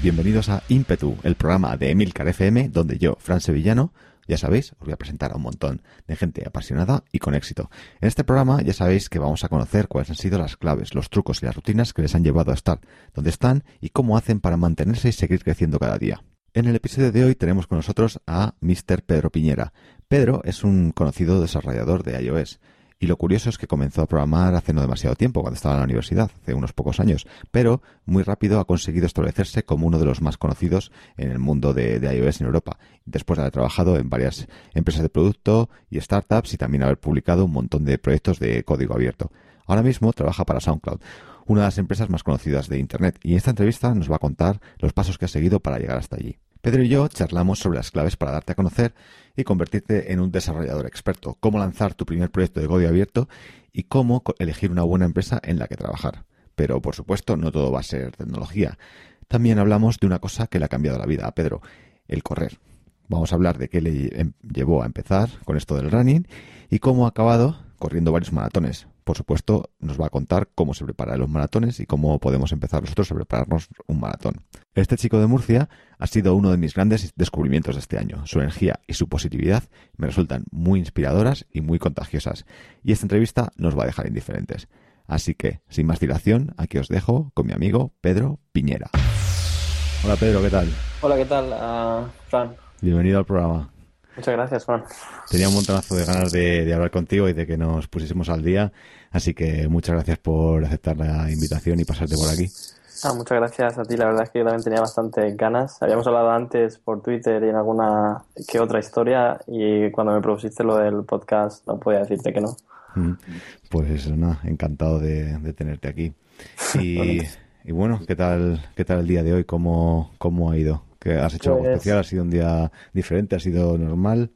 Bienvenidos a Impetu, el programa de Emilcar FM, donde yo, Fran Sevillano, ya sabéis, os voy a presentar a un montón de gente apasionada y con éxito. En este programa ya sabéis que vamos a conocer cuáles han sido las claves, los trucos y las rutinas que les han llevado a estar donde están y cómo hacen para mantenerse y seguir creciendo cada día. En el episodio de hoy tenemos con nosotros a Mr. Pedro Piñera. Pedro es un conocido desarrollador de iOS. Y lo curioso es que comenzó a programar hace no demasiado tiempo, cuando estaba en la universidad, hace unos pocos años, pero muy rápido ha conseguido establecerse como uno de los más conocidos en el mundo de, iOS en Europa, después de haber trabajado en varias empresas de producto y startups y también haber publicado un montón de proyectos de código abierto. Ahora mismo trabaja para SoundCloud, una de las empresas más conocidas de Internet, y en esta entrevista nos va a contar los pasos que ha seguido para llegar hasta allí. Pedro y yo charlamos sobre las claves para darte a conocer y convertirte en un desarrollador experto, cómo lanzar tu primer proyecto de código abierto y cómo elegir una buena empresa en la que trabajar. Pero, por supuesto, no todo va a ser tecnología. También hablamos de una cosa que le ha cambiado la vida a Pedro, el correr. Vamos a hablar de qué le em, llevó a empezar con esto del running y cómo ha acabado corriendo varios maratones por supuesto, nos va a contar cómo se prepara los maratones y cómo podemos empezar nosotros a prepararnos un maratón. Este chico de Murcia ha sido uno de mis grandes descubrimientos de este año. Su energía y su positividad me resultan muy inspiradoras y muy contagiosas. Y esta entrevista nos va a dejar indiferentes. Así que, sin más dilación, aquí os dejo con mi amigo Pedro Piñera. Hola Pedro, ¿qué tal? Hola, ¿qué tal, uh, Fran? Bienvenido al programa. Muchas gracias, Juan. Tenía un montonazo de ganas de, hablar contigo y de que nos pusiésemos al día, así que muchas gracias por aceptar la invitación y pasarte por aquí. Ah, muchas gracias a ti, la verdad es que yo también tenía bastante ganas. Habíamos hablado antes por Twitter y en alguna que otra historia y cuando me propusiste lo del podcast no podía decirte que no. Mm. Pues nada, encantado de, tenerte aquí. Y, y, bueno, ¿qué tal, ¿qué tal el día de hoy? ¿Cómo, cómo ha ido? ¿Que has hecho algo pues especial? ¿Ha sido un día diferente? ¿Ha sido normal?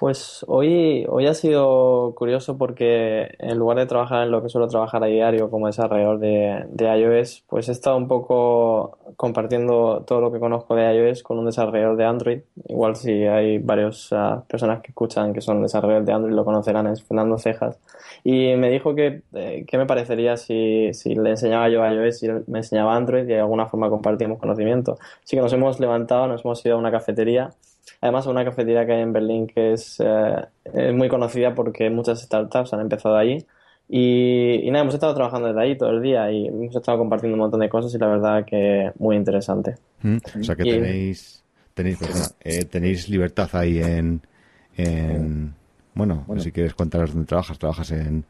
Pues hoy, hoy ha sido curioso porque en lugar de trabajar en lo que suelo trabajar a diario como desarrollador de, de iOS, pues he estado un poco compartiendo todo lo que conozco de iOS con un desarrollador de Android. Igual si hay varias ah, personas que escuchan que son desarrolladores de Android lo conocerán, es Fernando Cejas. Y me dijo que eh, me parecería si, si le enseñaba yo iOS y me enseñaba Android y de alguna forma compartíamos conocimiento. Así que nos hemos levantado, nos hemos ido a una cafetería Además, una cafetería que hay en Berlín que es, eh, muy conocida porque muchas startups han empezado allí. Y, nada, hemos estado trabajando desde ahí todo el día y hemos estado compartiendo un montón de cosas y la verdad que muy interesante. Mm, o sea que tenéis, tenéis, eh, tenéis libertad ahí en, en bueno, si quieres contaros dónde trabajas, trabajas en...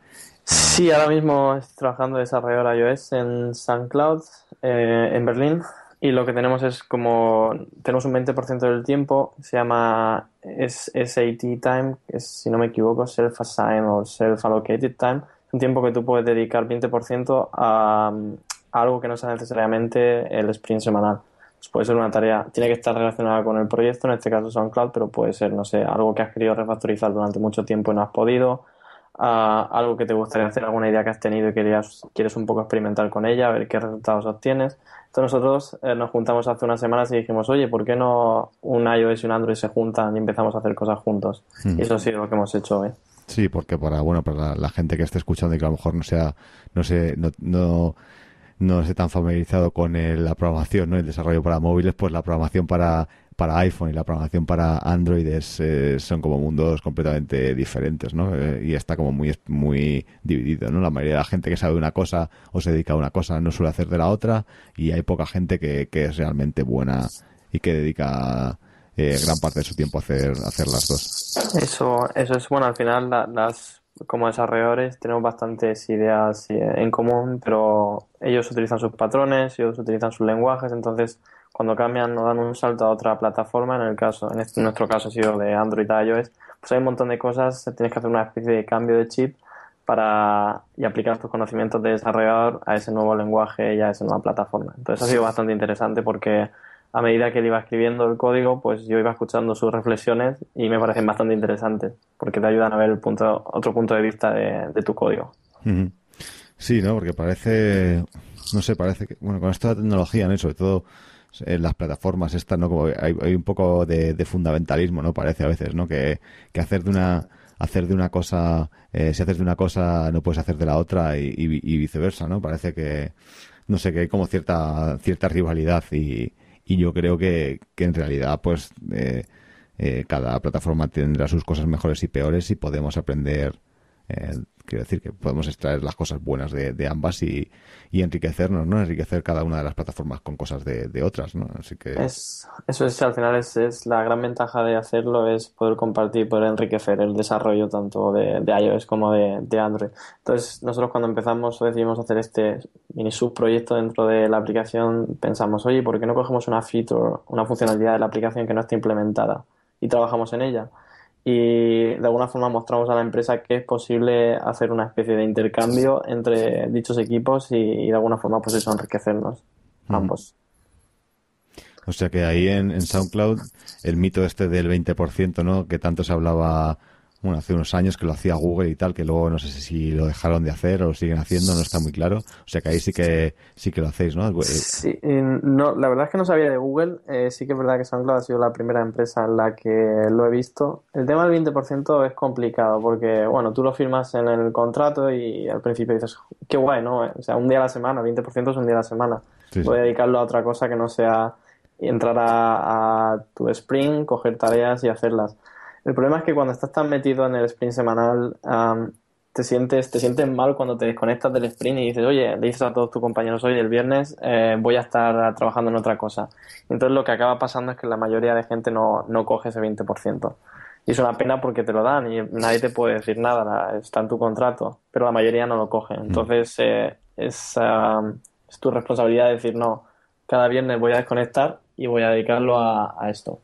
Sí, ahora mismo estoy trabajando de desarrollador iOS en SoundCloud, eh, en Berlín, y lo que tenemos es como tenemos un 20% del tiempo, se llama SAT time, que es, si no me equivoco, self-assigned o self-allocated time. Es un tiempo que tú puedes dedicar 20% a, a, algo que no sea necesariamente el sprint semanal. Pues puede ser una tarea, tiene que estar relacionada con el proyecto, en este caso SoundCloud, pero puede ser, no sé, algo que has querido refactorizar durante mucho tiempo y no has podido, algo que te gustaría hacer, alguna idea que has tenido y querías, quieres un poco experimentar con ella, ver qué resultados obtienes. Entonces nosotros eh, nos juntamos hace unas semanas y dijimos, oye, ¿por qué no un iOS y un Android se juntan y empezamos a hacer cosas juntos? Hmm. Y eso ha sido lo que hemos hecho hoy. Sí, porque para bueno para la, gente que esté escuchando y que a lo mejor no sea no sé no, no no esté tan familiarizado con la programación, ¿no? El desarrollo para móviles, pues la programación para para iPhone y la programación para Android es, eh, son como mundos completamente diferentes, ¿no? Eh, y está como muy, muy dividido, ¿no? La mayoría de la gente que sabe una cosa o se dedica a una cosa no suele hacer de la otra y hay poca gente que, que es realmente buena y que dedica eh, gran parte de su tiempo a hacer, hacer las dos. Eso, eso es bueno, al final las como desarrolladores tenemos bastantes ideas en común, pero ellos utilizan sus patrones, ellos utilizan sus lenguajes, entonces cuando cambian o dan un salto a otra plataforma, en el caso, en, este, nuestro caso ha sido de Android a iOS, pues hay un montón de cosas, tienes que hacer una especie de cambio de chip para y aplicar tus conocimientos de desarrollador a ese nuevo lenguaje y a esa nueva plataforma. Entonces ha sido bastante interesante porque a medida que él iba escribiendo el código, pues yo iba escuchando sus reflexiones y me parecen bastante interesantes porque te ayudan a ver el punto, otro punto de vista de, tu código. Sí, ¿no? Porque parece, no sé, parece que, bueno, con esta tecnología, ¿no? sobre todo en las plataformas estas, ¿no? Como hay, un poco de, fundamentalismo, ¿no? Parece a veces, ¿no? Que, que hacer de una hacer de una cosa, eh, si haces de una cosa no puedes hacer de la otra y, viceversa, ¿no? Parece que, no sé, que hay como cierta, cierta rivalidad y, y yo creo que, que en realidad, pues, eh, eh, cada plataforma tendrá sus cosas mejores y peores y podemos aprender eh, quiero decir que podemos extraer las cosas buenas de, ambas y, enriquecernos, ¿no? Enriquecer cada una de las plataformas con cosas de, otras, ¿no? Así que... Es, eso es, al final es, es, la gran ventaja de hacerlo, es poder compartir, poder enriquecer el desarrollo tanto de, iOS como de, Android. Entonces, nosotros cuando empezamos o decidimos hacer este mini subproyecto dentro de la aplicación, pensamos, oye, ¿por qué no cogemos una feature, una funcionalidad de la aplicación que no está implementada y trabajamos en ella? Y de alguna forma mostramos a la empresa que es posible hacer una especie de intercambio entre dichos equipos y, de alguna forma pues eso enriquecernos ambos. O sea que ahí en, en, SoundCloud el mito este del 20%, ¿no? Que tanto se hablaba bueno, hace unos años que lo hacía Google y tal, que luego no sé si lo dejaron de hacer o lo siguen haciendo, no está muy claro. O sea que ahí sí que sí que lo hacéis, ¿no? Eh, sí, no, la verdad es que no sabía de Google. Eh, sí que es verdad que SoundCloud ha sido la primera empresa en la que lo he visto. El tema del 20% es complicado porque, bueno, tú lo firmas en el contrato y al principio dices, qué guay, ¿no? O sea, un día a la semana, 20% es un día a la semana. Voy a dedicarlo a otra cosa que no sea entrar a, a tu Spring, coger tareas y hacerlas. El problema es que cuando estás tan metido en el sprint semanal, te sientes te sientes mal cuando te desconectas del sprint y dices, oye, le dices a todos tus compañeros, hoy el viernes eh, voy a estar trabajando en otra cosa. Entonces lo que acaba pasando es que la mayoría de gente no, no coge ese 20%. Y es una pena porque te lo dan y nadie te puede decir nada, está en tu contrato, pero la mayoría no lo coge. Mm. Entonces eh, es, es tu responsabilidad decir, no, cada viernes voy a desconectar y voy a dedicarlo a esto.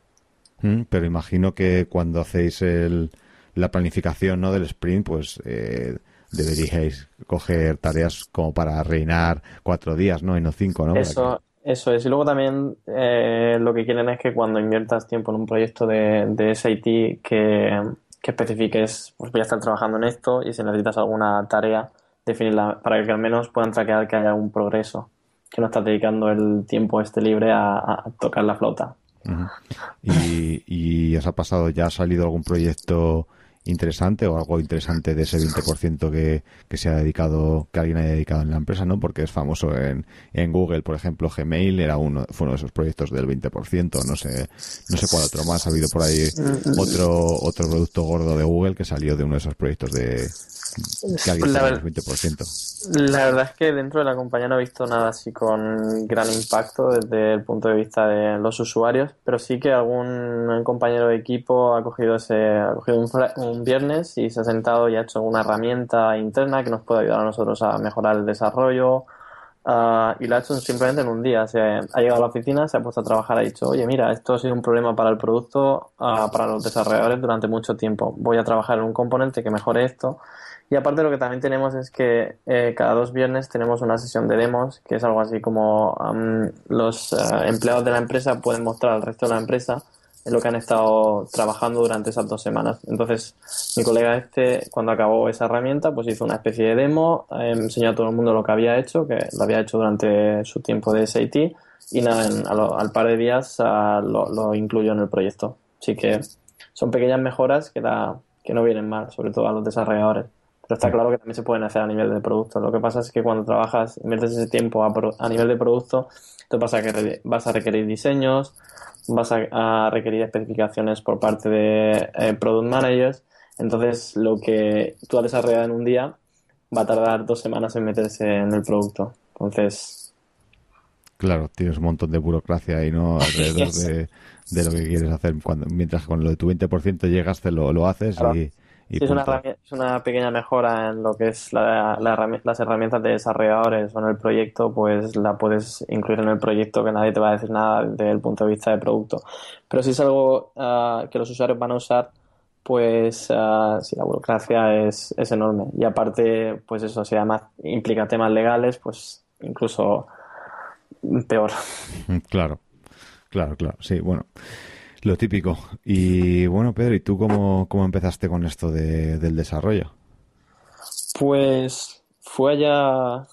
Mm, pero imagino que cuando hacéis el, la planificación ¿no? del sprint, pues eh, deberíais coger tareas como para reinar cuatro días, ¿no? Y no cinco, ¿no? Eso, eso es. Y luego también eh, lo que quieren es que cuando inviertas tiempo en un proyecto de, de SIT que, que especifiques, pues voy a estar trabajando en esto y si necesitas alguna tarea, definirla para que al menos puedan traquear que haya un progreso, que no estás dedicando el tiempo este libre a tocar la flauta y, ¿Y os ha pasado, ya ha salido algún proyecto interesante o algo interesante de ese 20% que, que se ha dedicado, que alguien haya dedicado en la empresa, ¿no? Porque es famoso en, en Google, por ejemplo, Gmail era uno, fue uno de esos proyectos del 20%, no sé, no sé cuál otro más, ha habido por ahí otro, otro producto gordo de Google que salió de uno de esos proyectos de, la, 20%. La verdad es que dentro de la compañía no he visto nada así con gran impacto desde el punto de vista de los usuarios, pero sí que algún compañero de equipo ha cogido ese ha cogido un, viernes y se ha sentado y ha hecho una herramienta interna que nos puede ayudar a nosotros a mejorar el desarrollo. Ah, y lo ha hecho simplemente en un día. Se ha, llegado a la oficina, se ha puesto a trabajar, ha dicho, oye, mira, esto ha sido un problema para el producto, ah, para los desarrolladores durante mucho tiempo. Voy a trabajar en un componente que mejore esto y aparte lo que también tenemos es que eh, cada dos viernes tenemos una sesión de demos, que es algo así como los eh, empleados de la empresa pueden mostrar al resto de la empresa en lo que han estado trabajando durante esas dos semanas. Entonces, mi colega este, cuando acabó esa herramienta, pues hizo una especie de demo, eh, enseñó a todo el mundo lo que había hecho, que lo había hecho durante su tiempo de SAT, y nada, al par de días ah, lo, lo incluyó en el proyecto. Así que son pequeñas mejoras que, da, que no vienen mal, sobre todo a los desarrolladores. Pero está claro que también se pueden hacer a nivel de producto. Lo que pasa es que cuando trabajas, inviertes ese tiempo a, nivel de producto, te pasa que vas a requerir diseños, vas a, requerir especificaciones por parte de eh, product managers. Entonces, lo que tú has desarrollado en un día va a tardar dos semanas en meterse en el producto. Entonces. Claro, tienes un montón de burocracia ahí, ¿no? Alrededor de, lo que quieres hacer. Cuando, mientras con lo de tu 20% llegas, te lo, lo haces y es, una es una pequeña mejora en lo que es la, las herramientas de desarrolladores o en el proyecto, pues la puedes incluir en el proyecto que nadie te va a decir nada desde el punto de vista de producto. Pero si es algo ah, que los usuarios van a usar, pues uh, la burocracia es, es enorme. Y aparte, pues eso, si además implica temas legales, pues incluso peor. Claro, claro, claro. Sí, bueno. Lo típico. Y bueno, Pedro, ¿y tú cómo, cómo empezaste con esto de, del desarrollo? Pues fue allá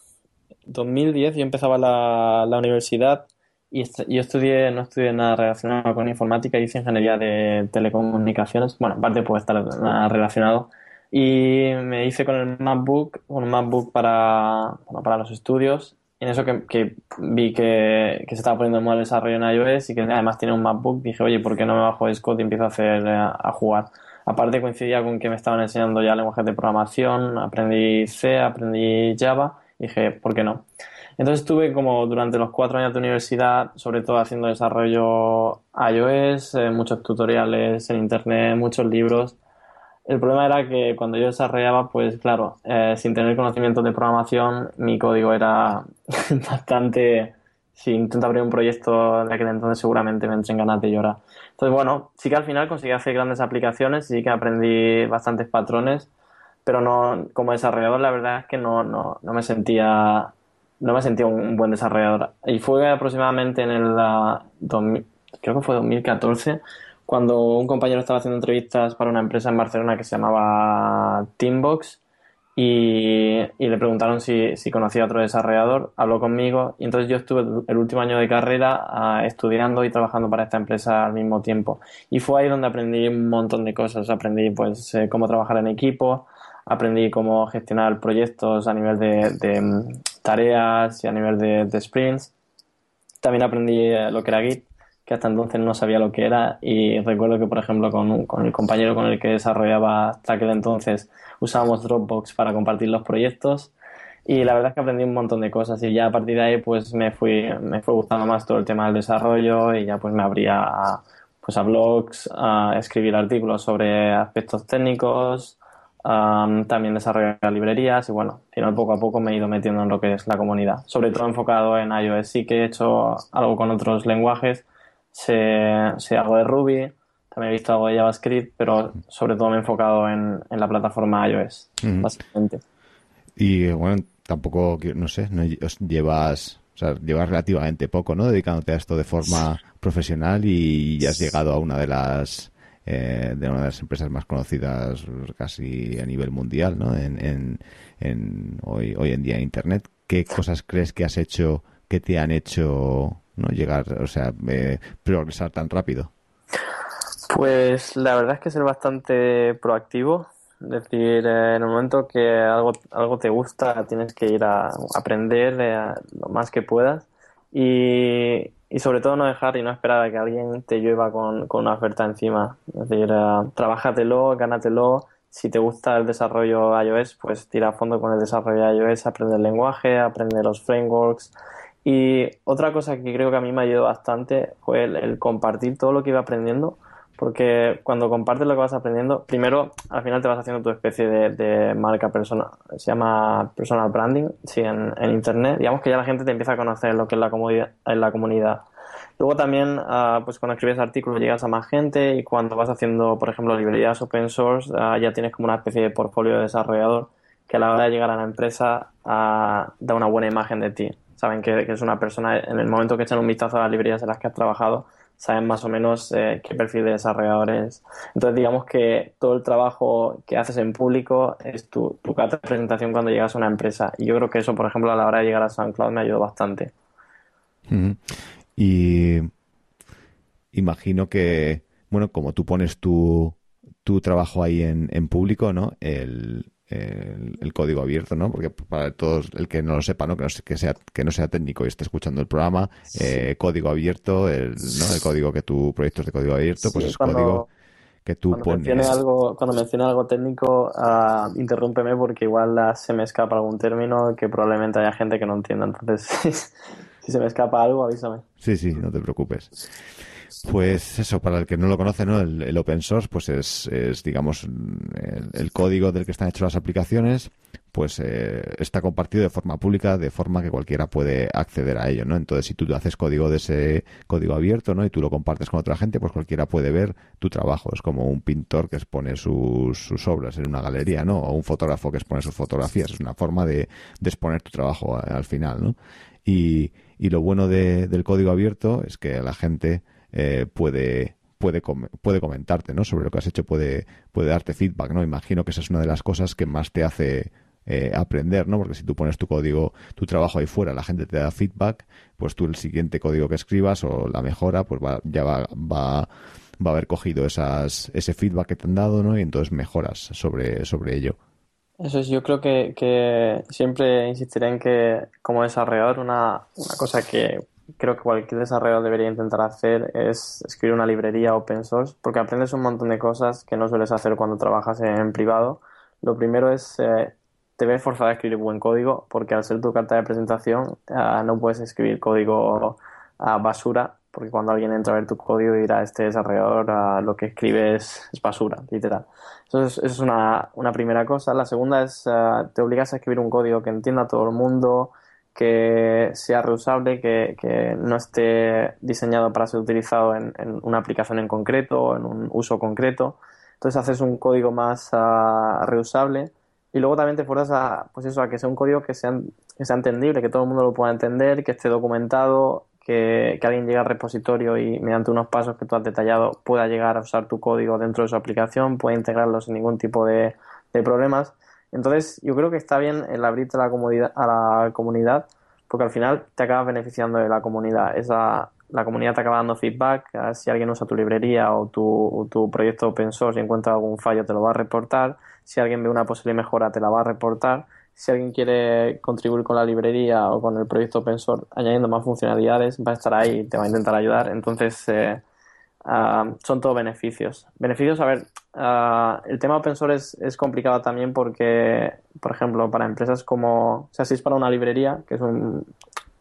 2010, yo empezaba la, la universidad y yo estudié, no estudié nada relacionado con informática, hice ingeniería de telecomunicaciones, bueno, aparte puede estar relacionado, y me hice con el MacBook, un MacBook para, para los estudios, en eso que, vi que, se estaba poniendo mal el desarrollo en iOS y que además tiene un MacBook, dije, oye, ¿por qué no me bajo Xcode y empiezo a hacer a, jugar? Aparte coincidía con que me estaban enseñando ya lenguajes de programación, aprendí C, aprendí Java, dije, ¿por qué no? Entonces estuve como durante los cuatro años de universidad, sobre todo haciendo desarrollo iOS, eh, muchos tutoriales en internet, muchos libros. El problema era que cuando yo desarrollaba, pues claro, eh, sin tener conocimientos de programación, mi código era bastante... Si intento abrir un proyecto de aquel entonces, seguramente me entren ganas de llorar. Entonces, bueno, sí que al final conseguí hacer grandes aplicaciones, sí que aprendí bastantes patrones, pero no, como desarrollador, la verdad es que no, no, no me sentía no me sentía un, buen desarrollador. Y fue aproximadamente en el, creo que fue 2014, cuando un compañero estaba haciendo entrevistas para una empresa en Barcelona que se llamaba Teambox y, le preguntaron si, conocía a otro desarrollador, habló conmigo y entonces yo estuve el último año de carrera ah, estudiando y trabajando para esta empresa al mismo tiempo. Y fue ahí donde aprendí un montón de cosas, aprendí pues eh, cómo trabajar en equipo, aprendí cómo gestionar proyectos a nivel de, mm, tareas y a nivel de, sprints. También aprendí eh, lo que era Git, que hasta entonces no sabía lo que era y recuerdo que, por ejemplo, con, con el compañero con el que desarrollaba hasta aquel entonces usábamos Dropbox para compartir los proyectos y la verdad es que aprendí un montón de cosas y ya a partir de ahí pues me fui me fue gustando más todo el tema del desarrollo y ya pues me abría a, pues a blogs a escribir artículos sobre aspectos técnicos también desarrollar librerías y bueno, al final poco a poco me he ido metiendo en lo que es la comunidad. Sobre todo enfocado en iOS. Sí que he hecho algo con otros lenguajes. Sé, sé algo de Ruby, también he visto algo de JavaScript, pero sobre todo me he enfocado en, la plataforma iOS, básicamente. Y bueno, tampoco, no sé, no llevas, o sea, llevas relativamente poco, ¿no? Dedicándote a esto de forma profesional y ya has llegado a una de las eh, de una de las empresas más conocidas casi a nivel mundial ¿no? en, en, hoy, hoy en día en Internet. ¿Qué cosas crees que has hecho que te han hecho no llegar, o sea, eh, progresar tan rápido? Pues la verdad es que ser bastante proactivo. Es decir, eh, en el momento que algo, algo te gusta, tienes que ir a aprender lo más que puedas. Y, y sobre todo no dejar y no esperar a que alguien te llueva con, una oferta encima. Es decir, uh, trabájatelo, gánatelo. Si te gusta el desarrollo iOS, pues tira a fondo con el desarrollo iOS, aprende el lenguaje, aprende los frameworks. Y otra cosa que creo que a mí me ayudó bastante fue el compartir todo lo que iba aprendiendo porque cuando compartes lo que vas aprendiendo, primero al final te vas haciendo tu especie de, marca personal, se llama personal branding, sí, en, internet, digamos que ya la gente te empieza a conocer lo que es la comunidad. En la comunidad. Luego también, ah, pues cuando escribes artículos llegas a más gente y cuando vas haciendo, por ejemplo, librerías open source, ah, ya tienes como una especie de portfolio de desarrollador que a la hora de llegar a la empresa ah, da una buena imagen de ti. Saben que, es una persona, en el momento que echan un vistazo a las librerías en las que has trabajado, saben más o menos eh, qué perfil de desarrolladores. Entonces, digamos que todo el trabajo que haces en público es tu, tu de presentación cuando llegas a una empresa. Y yo creo que eso, por ejemplo, a la hora de llegar a SoundCloud me ayudó bastante. Y imagino que, bueno, como tú pones tu, tu trabajo ahí en, en público, ¿no? El, el, código abierto, ¿no? Porque para todos el que no lo sepa, ¿no? Que no, que sea, que no sea técnico y esté escuchando el programa, eh, código abierto, el, ¿no? el código que tu proyecto es de código abierto, pues es código que tú cuando pones. Mencione algo, cuando mencione algo técnico, uh, interrúmpeme porque igual se me escapa algún término que probablemente haya gente que no entienda. Entonces, si se me escapa algo, avísame. Sí, sí, no te preocupes. Pues eso, para el que no lo conoce, ¿no? El, open source, pues es, es digamos, el, código del que están hechas las aplicaciones, pues eh, está compartido de forma pública, de forma que cualquiera puede acceder a ello, ¿no? Entonces, si tú haces código de ese código abierto, ¿no? Y tú lo compartes con otra gente, pues cualquiera puede ver tu trabajo. Es como un pintor que expone sus, sus obras en una galería, ¿no? O un fotógrafo que expone sus fotografías. Es una forma de, de exponer tu trabajo al final, ¿no? Y, y lo bueno de, del código abierto es que la gente eh, puede puede puede comentarte no sobre lo que has hecho puede puede darte feedback no imagino que esa es una de las cosas que más te hace eh, aprender no porque si tú pones tu código tu trabajo ahí fuera la gente te da feedback pues tú el siguiente código que escribas o la mejora pues va, ya va, va va a haber cogido esas ese feedback que te han dado no y entonces mejoras sobre sobre ello Eso es, yo creo que, que siempre insistiré en que como desarrollador una, una cosa que creo que cualquier desarrollador debería intentar hacer es escribir una librería open source porque aprendes un montón de cosas que no sueles hacer cuando trabajas en privado. Lo primero es, eh, te ves forzado a escribir buen código porque al ser tu carta de presentación eh, no puedes escribir código a basura porque cuando alguien entra a ver tu código dirá este desarrollador a lo que escribe es, basura, literal. Entonces, eso es una, una primera cosa. La segunda es, uh, te obligas a escribir un código que entienda todo el mundo, que sea reusable, que, que no esté diseñado para ser utilizado en, en, una aplicación en concreto en un uso concreto. Entonces haces un código más uh, reusable y luego también te fuerzas a, pues eso, a que sea un código que sea entendible, que todo el mundo lo pueda entender, que esté documentado que, alguien llegue al repositorio y mediante unos pasos que tú has detallado pueda llegar a usar tu código dentro de su aplicación, pueda integrarlo sin ningún tipo de, problemas. Entonces, yo creo que está bien el abrirte a la, a la comunidad porque al final te acabas beneficiando de la comunidad. Esa, la comunidad te acaba dando feedback. Si alguien usa tu librería o tu, tu proyecto open source y encuentra algún fallo, te lo va a reportar. Si alguien ve una posible mejora, te la va a reportar si alguien quiere contribuir con la librería o con el proyecto open source añadiendo más funcionalidades, va a estar ahí y te va a intentar ayudar. Entonces, eh, uh, son todos beneficios. Beneficios, a ver, uh, el tema open source es, es, complicado también porque, por ejemplo, para empresas como, o sea, si es para una librería, que es un,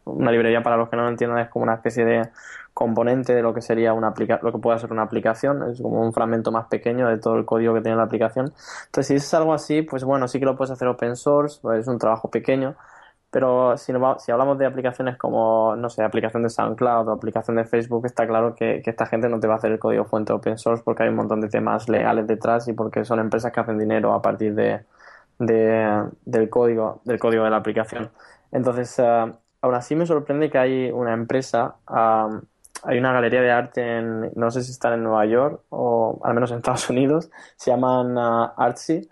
una librería para los que no lo entiendan es como una especie de componente de lo que sería una lo que puede ser una aplicación, es como un fragmento más pequeño de todo el código que tiene la aplicación. Entonces, si es algo así, pues bueno, sí que lo puedes hacer open source, pues es un trabajo pequeño, pero si, si hablamos de aplicaciones como, no sé, aplicación de SoundCloud o aplicación de Facebook, está claro que, que, esta gente no te va a hacer el código fuente open source porque hay un montón de temas legales detrás y porque son empresas que hacen dinero a partir de, de del código del código de la aplicación. Entonces, uh, aún así me sorprende que hay una empresa uh, hay una galería de arte en, no sé si están en Nueva York o al menos en Estados Unidos, se llaman uh, Artsy,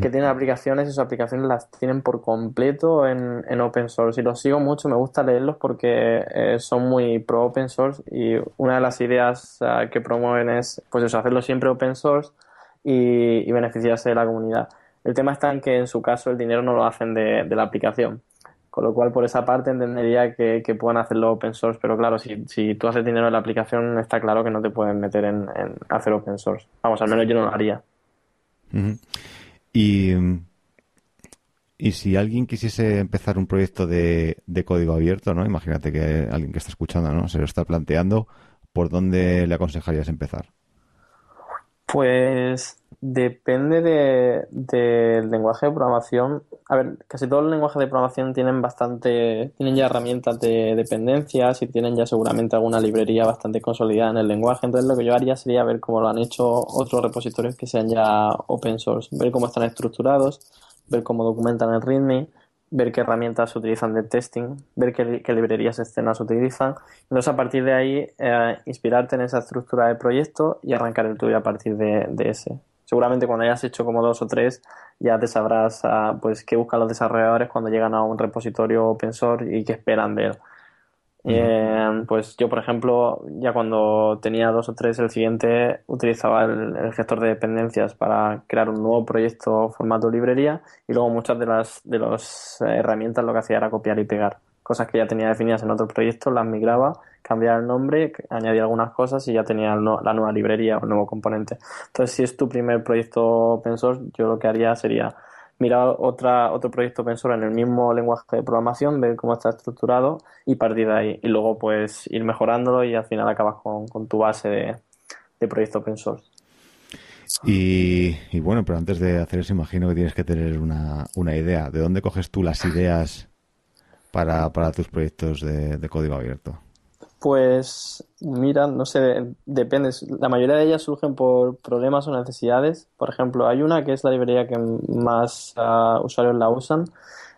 que tienen aplicaciones y sus aplicaciones las tienen por completo en, en open source. Y los sigo mucho, me gusta leerlos porque eh, son muy pro open source y una de las ideas uh, que promueven es pues eso, hacerlo siempre open source y, y, beneficiarse de la comunidad. El tema está en que en su caso el dinero no lo hacen de, de la aplicación. Con lo cual, por esa parte, entendería que, que puedan hacerlo open source, pero claro, si, si, tú haces dinero en la aplicación, está claro que no te pueden meter en, en hacer open source. Vamos, al menos yo no lo haría. Uh -huh. Y, y si alguien quisiese empezar un proyecto de, de código abierto, ¿no? Imagínate que alguien que está escuchando, ¿no? Se lo está planteando, ¿por dónde le aconsejarías empezar? Pues depende del de, lenguaje de programación. A ver, casi todos los lenguajes de programación tienen bastante, tienen ya herramientas de dependencias y tienen ya seguramente alguna librería bastante consolidada en el lenguaje. Entonces lo que yo haría sería ver cómo lo han hecho otros repositorios que sean ya open source, ver cómo están estructurados, ver cómo documentan el README ver qué herramientas se utilizan de testing, ver qué, librerías externas utilizan. Entonces, a partir de ahí, eh, inspirarte en esa estructura de proyecto y arrancar el tuyo a partir de, ese. Seguramente cuando hayas hecho como dos o tres, ya te sabrás uh, pues qué buscan los desarrolladores cuando llegan a un repositorio open source y qué esperan de él. Eh, pues yo, por ejemplo, ya cuando tenía dos o tres, el siguiente utilizaba el, el, gestor de dependencias para crear un nuevo proyecto formato librería y luego muchas de las de las herramientas lo que hacía era copiar y pegar. Cosas que ya tenía definidas en otro proyecto, las migraba, cambiaba el nombre, añadía algunas cosas y ya tenía la nueva librería o el nuevo componente. Entonces, si es tu primer proyecto open source, yo lo que haría sería mirar otra, otro proyecto open source en el mismo lenguaje de programación, ver cómo está estructurado y partir de ahí. Y luego pues ir mejorándolo y al final acabas con, con tu base de, de, proyecto open source. Y, y, bueno, pero antes de hacer eso imagino que tienes que tener una, una idea. ¿De dónde coges tú las ideas para, para tus proyectos de, de código abierto? Pues mira, no sé, depende. La mayoría de ellas surgen por problemas o necesidades. Por ejemplo, hay una que es la librería que más uh, usuarios la usan.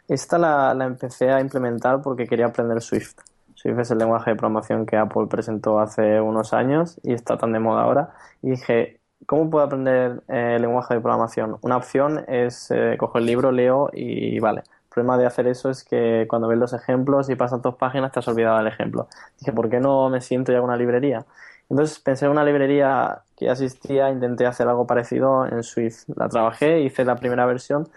Esta la, la, empecé a implementar porque quería aprender Swift. Swift es el lenguaje de programación que Apple presentó hace unos años y está tan de moda ahora. Y dije, ¿cómo puedo aprender eh, lenguaje de programación? Una opción es eh, coger el libro, leo y vale problema de hacer eso es que cuando ves los ejemplos y pasan dos páginas te has olvidado del ejemplo. Dije, ¿por qué no me siento ya con una librería? Entonces pensé en una librería que ya existía, intenté hacer algo parecido en Swift. La trabajé, hice la primera versión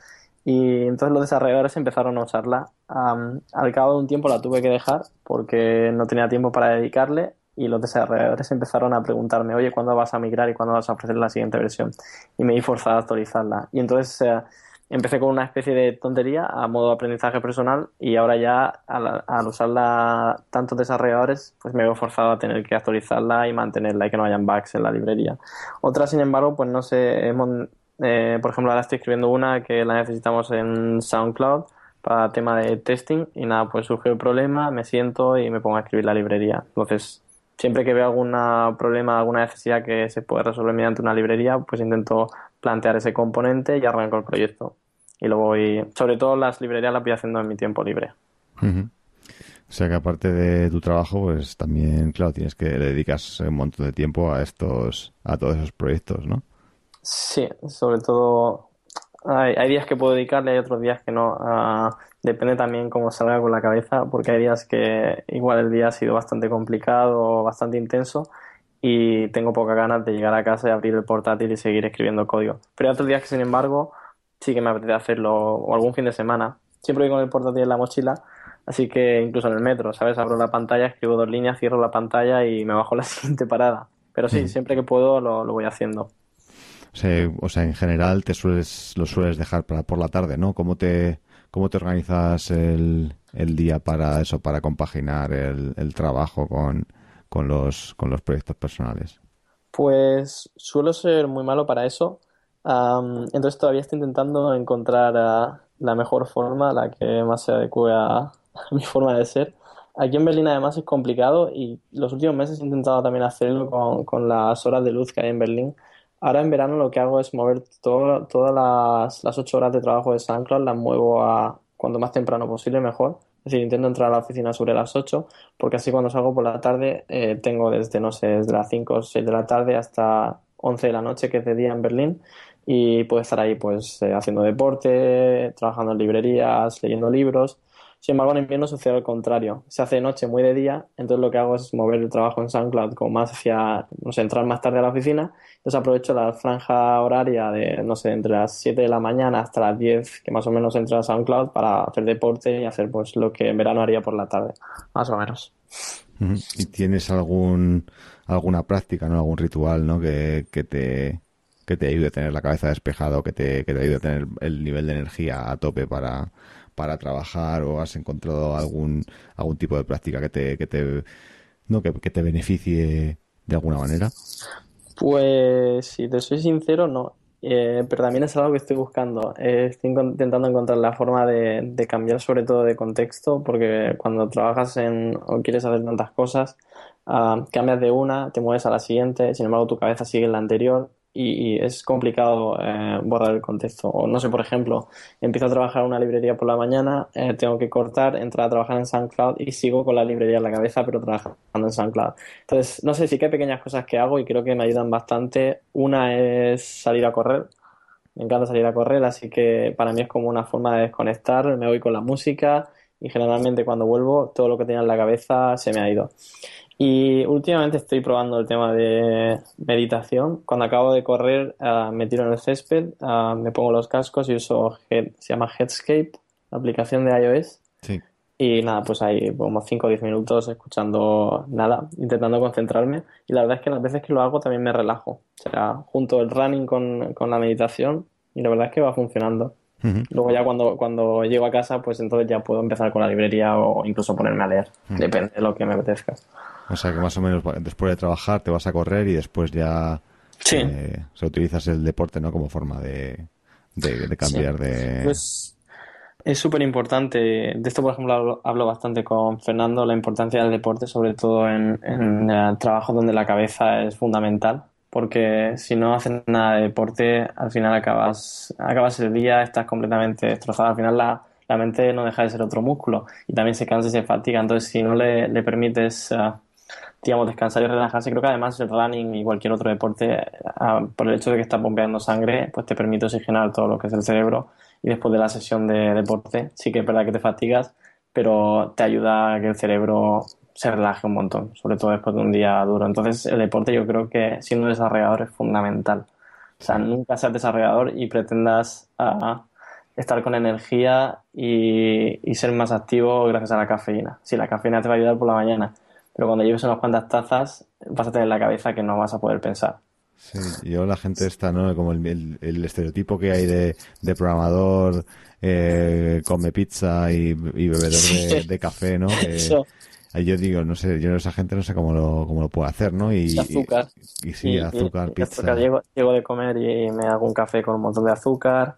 y entonces los desarrolladores empezaron a usarla. al cabo de un tiempo la tuve que dejar porque no tenía tiempo para dedicarle y los desarrolladores empezaron a preguntarme, oye, ¿cuándo vas a migrar y cuándo vas a ofrecer la siguiente versión? Y me vi forzado a actualizarla. Y entonces eh, empecé con una especie de tontería a modo de aprendizaje personal y ahora ya al, usarla tantos desarrolladores, pues me veo forzado a tener que actualizarla y mantenerla y que no hayan bugs en la librería. Otra, sin embargo, pues no sé, hemos, eh, por ejemplo, ahora estoy escribiendo una que la necesitamos en SoundCloud para tema de testing y nada, pues surgió el problema, me siento y me pongo a escribir la librería. Entonces, siempre que veo algún problema, alguna necesidad que se puede resolver mediante una librería, pues intento plantear ese componente y arranco el proyecto. Y lo voy, sobre todo las librerías las voy haciendo en mi tiempo libre. O sea que aparte de tu trabajo, pues también, claro, tienes que le dedicas un montón de tiempo a estos, a todos esos proyectos, ¿no? Sí, sobre todo hay, hay días que puedo dedicarle, hay otros días que no. Uh, depende también cómo salga con la cabeza, porque hay días que igual el día ha sido bastante complicado, bastante intenso, y tengo pocas ganas de llegar a casa y abrir el portátil y seguir escribiendo código. Pero hay otros días que, sin embargo, sí que me apetece hacerlo, o algún fin de semana. Siempre voy con el portátil en la mochila, así que incluso en el metro, ¿sabes? Abro la pantalla, escribo dos líneas, cierro la pantalla y me bajo la siguiente parada. Pero sí, mm. siempre que puedo lo, lo voy haciendo. O sea, en general te sueles, lo sueles dejar para por la tarde, ¿no? ¿Cómo te, cómo te organizas el, el día para eso, para compaginar el, el trabajo con, con, los, con los proyectos personales? Pues suelo ser muy malo para eso. entonces todavía estoy intentando encontrar ah, la mejor forma, la que más se adecue a, mi forma de ser. Aquí en Berlín además es complicado y los últimos meses he intentado también hacerlo con, con las horas de luz que hay en Berlín. Ahora en verano lo que hago es mover todas las, las 8 horas de trabajo de SoundCloud, las muevo a cuanto más temprano posible mejor. Es decir, intento entrar a la oficina sobre las 8, porque así cuando salgo por la tarde eh, tengo desde, no sé, desde las 5 o 6 de la tarde hasta 11 de la noche, que es de día en Berlín, y puedo estar ahí pues eh, haciendo deporte, trabajando en librerías, leyendo libros sin embargo, en invierno sucede al contrario. Se hace de noche, muy de día, entonces lo que hago es mover el trabajo en SoundCloud como más hacia, no sé, entrar más tarde a la oficina. Entonces aprovecho la franja horaria de, no sé, entre las 7 de la mañana hasta las 10, que más o menos entra a SoundCloud para hacer deporte y hacer pues lo que en verano haría por la tarde, más o menos. ¿Y tienes algún alguna práctica, no algún ritual, ¿no? que, que te que te ayude a tener la cabeza despejada o que te, que te ayude a tener el nivel de energía a tope para, para trabajar o has encontrado algún algún tipo de práctica que te que te no que, te beneficie de alguna manera pues si te soy sincero no. Eh, pero también es algo que estoy buscando. Eh, estoy intentando encontrar la forma de, cambiar sobre todo de contexto porque cuando trabajas en o quieres hacer tantas cosas ah, cambias de una te mueves a la siguiente sin embargo tu cabeza sigue en la anterior y, es complicado eh, borrar el contexto. O no sé, por ejemplo, empiezo a trabajar en una librería por la mañana, eh, tengo que cortar, entrar a trabajar en SoundCloud y sigo con la librería en la cabeza, pero trabajando en SoundCloud. Entonces, no sé, sí que hay pequeñas cosas que hago y creo que me ayudan bastante. Una es salir a correr. Me encanta salir a correr, así que para mí es como una forma de desconectar. Me voy con la música y generalmente cuando vuelvo todo lo que tenía en la cabeza se me ha ido. Y últimamente estoy probando el tema de meditación. Cuando acabo de correr, uh, me tiro en el césped, uh, me pongo los cascos y uso, se llama Headscape, la aplicación de iOS. Sí. Y nada, pues ahí como 5 o 10 minutos escuchando nada, intentando concentrarme. Y la verdad es que las veces que lo hago también me relajo. O sea, junto el running con, con la meditación y la verdad es que va funcionando. Luego ya cuando, cuando llego a casa, pues entonces ya puedo empezar con la librería o incluso ponerme a leer. Depende de lo que me apetezca. O sea que más o menos después de trabajar te vas a correr y después ya sí. eh, se utilizas el deporte no como forma de, de, cambiar de... Pues es súper importante. De esto, por ejemplo, hablo, bastante con Fernando, la importancia del deporte, sobre todo en, en el trabajo donde la cabeza es fundamental. Porque si no haces nada de deporte, al final acabas, acabas el día, estás completamente destrozado. Al final la, la mente no deja de ser otro músculo y también se cansa y se fatiga. Entonces, si no le, le permites uh, digamos, descansar y relajarse. Creo que además el running y cualquier otro deporte, ah, por el hecho de que estás bombeando sangre, pues te permite oxigenar todo lo que es el cerebro. Y después de la sesión de deporte, sí que es verdad que te fatigas, pero te ayuda a que el cerebro se relaje un montón, sobre todo después de un día duro. Entonces, el deporte yo creo que siendo desarrollador es fundamental. O sea, nunca seas desarrollador y pretendas uh, estar con energía y, y, ser más activo gracias a la cafeína. Sí, la cafeína te va a ayudar por la mañana, pero cuando lleves unas cuantas tazas vas a tener en la cabeza que no vas a poder pensar. Sí, yo la gente está, ¿no? Como el, el, estereotipo que hay de, de programador, eh, come pizza y, y bebedor de, café, ¿no? yo digo, no sé, yo esa gente no sé cómo lo, cómo lo puede hacer, ¿no? Y, azúcar. Y, sí, azúcar, pizza. Llego, llego, de comer y me hago un café con un montón de azúcar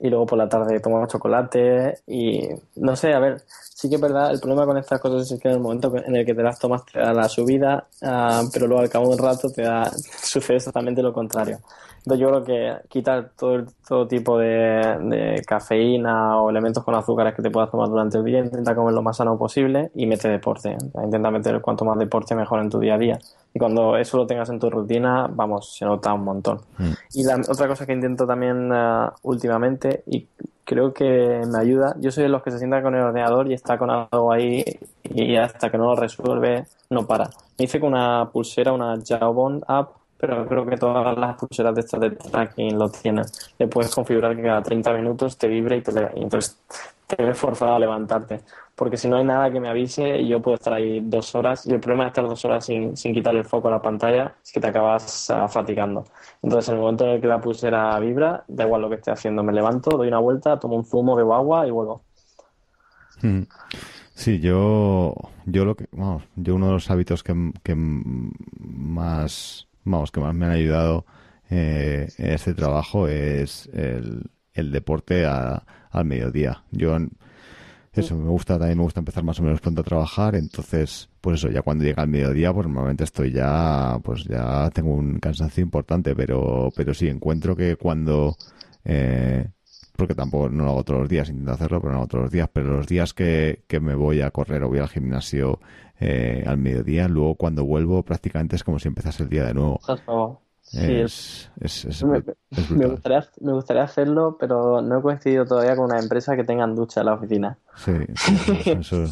y luego por la tarde tomo chocolate y no sé, a ver, sí que es verdad, el problema con estas cosas es que en el momento en el que te las tomas te da la subida, uh, pero luego al cabo de un rato te da, sucede exactamente lo contrario. Entonces yo creo que quitar todo, todo tipo de, cafeína o elementos con azúcares que te puedas tomar durante el día, intenta comer lo más sano posible y mete deporte. Intenta meter cuanto más deporte mejor en tu día a día. Y cuando eso lo tengas en tu rutina, vamos, se nota un montón. Mm. Y la otra cosa que intento también uh, últimamente, y creo que me ayuda, yo soy de los que se sienta con el ordenador y está con algo ahí y hasta que no lo resuelve, no para. Me hice con una pulsera, una Jawbone app, pero creo que todas las pulseras de estas de tracking lo tienen. Le puedes configurar que cada 30 minutos te vibre y, te y entonces te ves forzado a levantarte. Porque si no hay nada que me avise, yo puedo estar ahí dos horas. Y el problema de estar dos horas sin, sin quitar el foco a la pantalla es que te acabas uh, fatigando. Entonces, en el momento en el que la pulsera vibra, da igual lo que esté haciendo, me levanto, doy una vuelta, tomo un zumo, bebo agua y vuelvo. Hmm. Sí, yo, yo lo que, vamos, yo uno de los hábitos que más vamos, que más me han ayudado eh, en este trabajo es el, el deporte al mediodía. Yo, eso, me gusta, también me gusta empezar más o menos pronto a trabajar, entonces, pues eso, ya cuando llega el mediodía, pues normalmente estoy ya, pues ya tengo un cansancio importante, pero, pero sí, encuentro que cuando, eh, porque tampoco no lo hago todos los días, intento hacerlo, pero no lo hago todos los días, pero los días que, que me voy a correr o voy al gimnasio eh, al mediodía. Luego, cuando vuelvo, prácticamente es como si empezase el día de nuevo. es, me, gustaría, me, gustaría, hacerlo, pero no he coincidido todavía con una empresa que tengan ducha en la oficina. Sí, eso,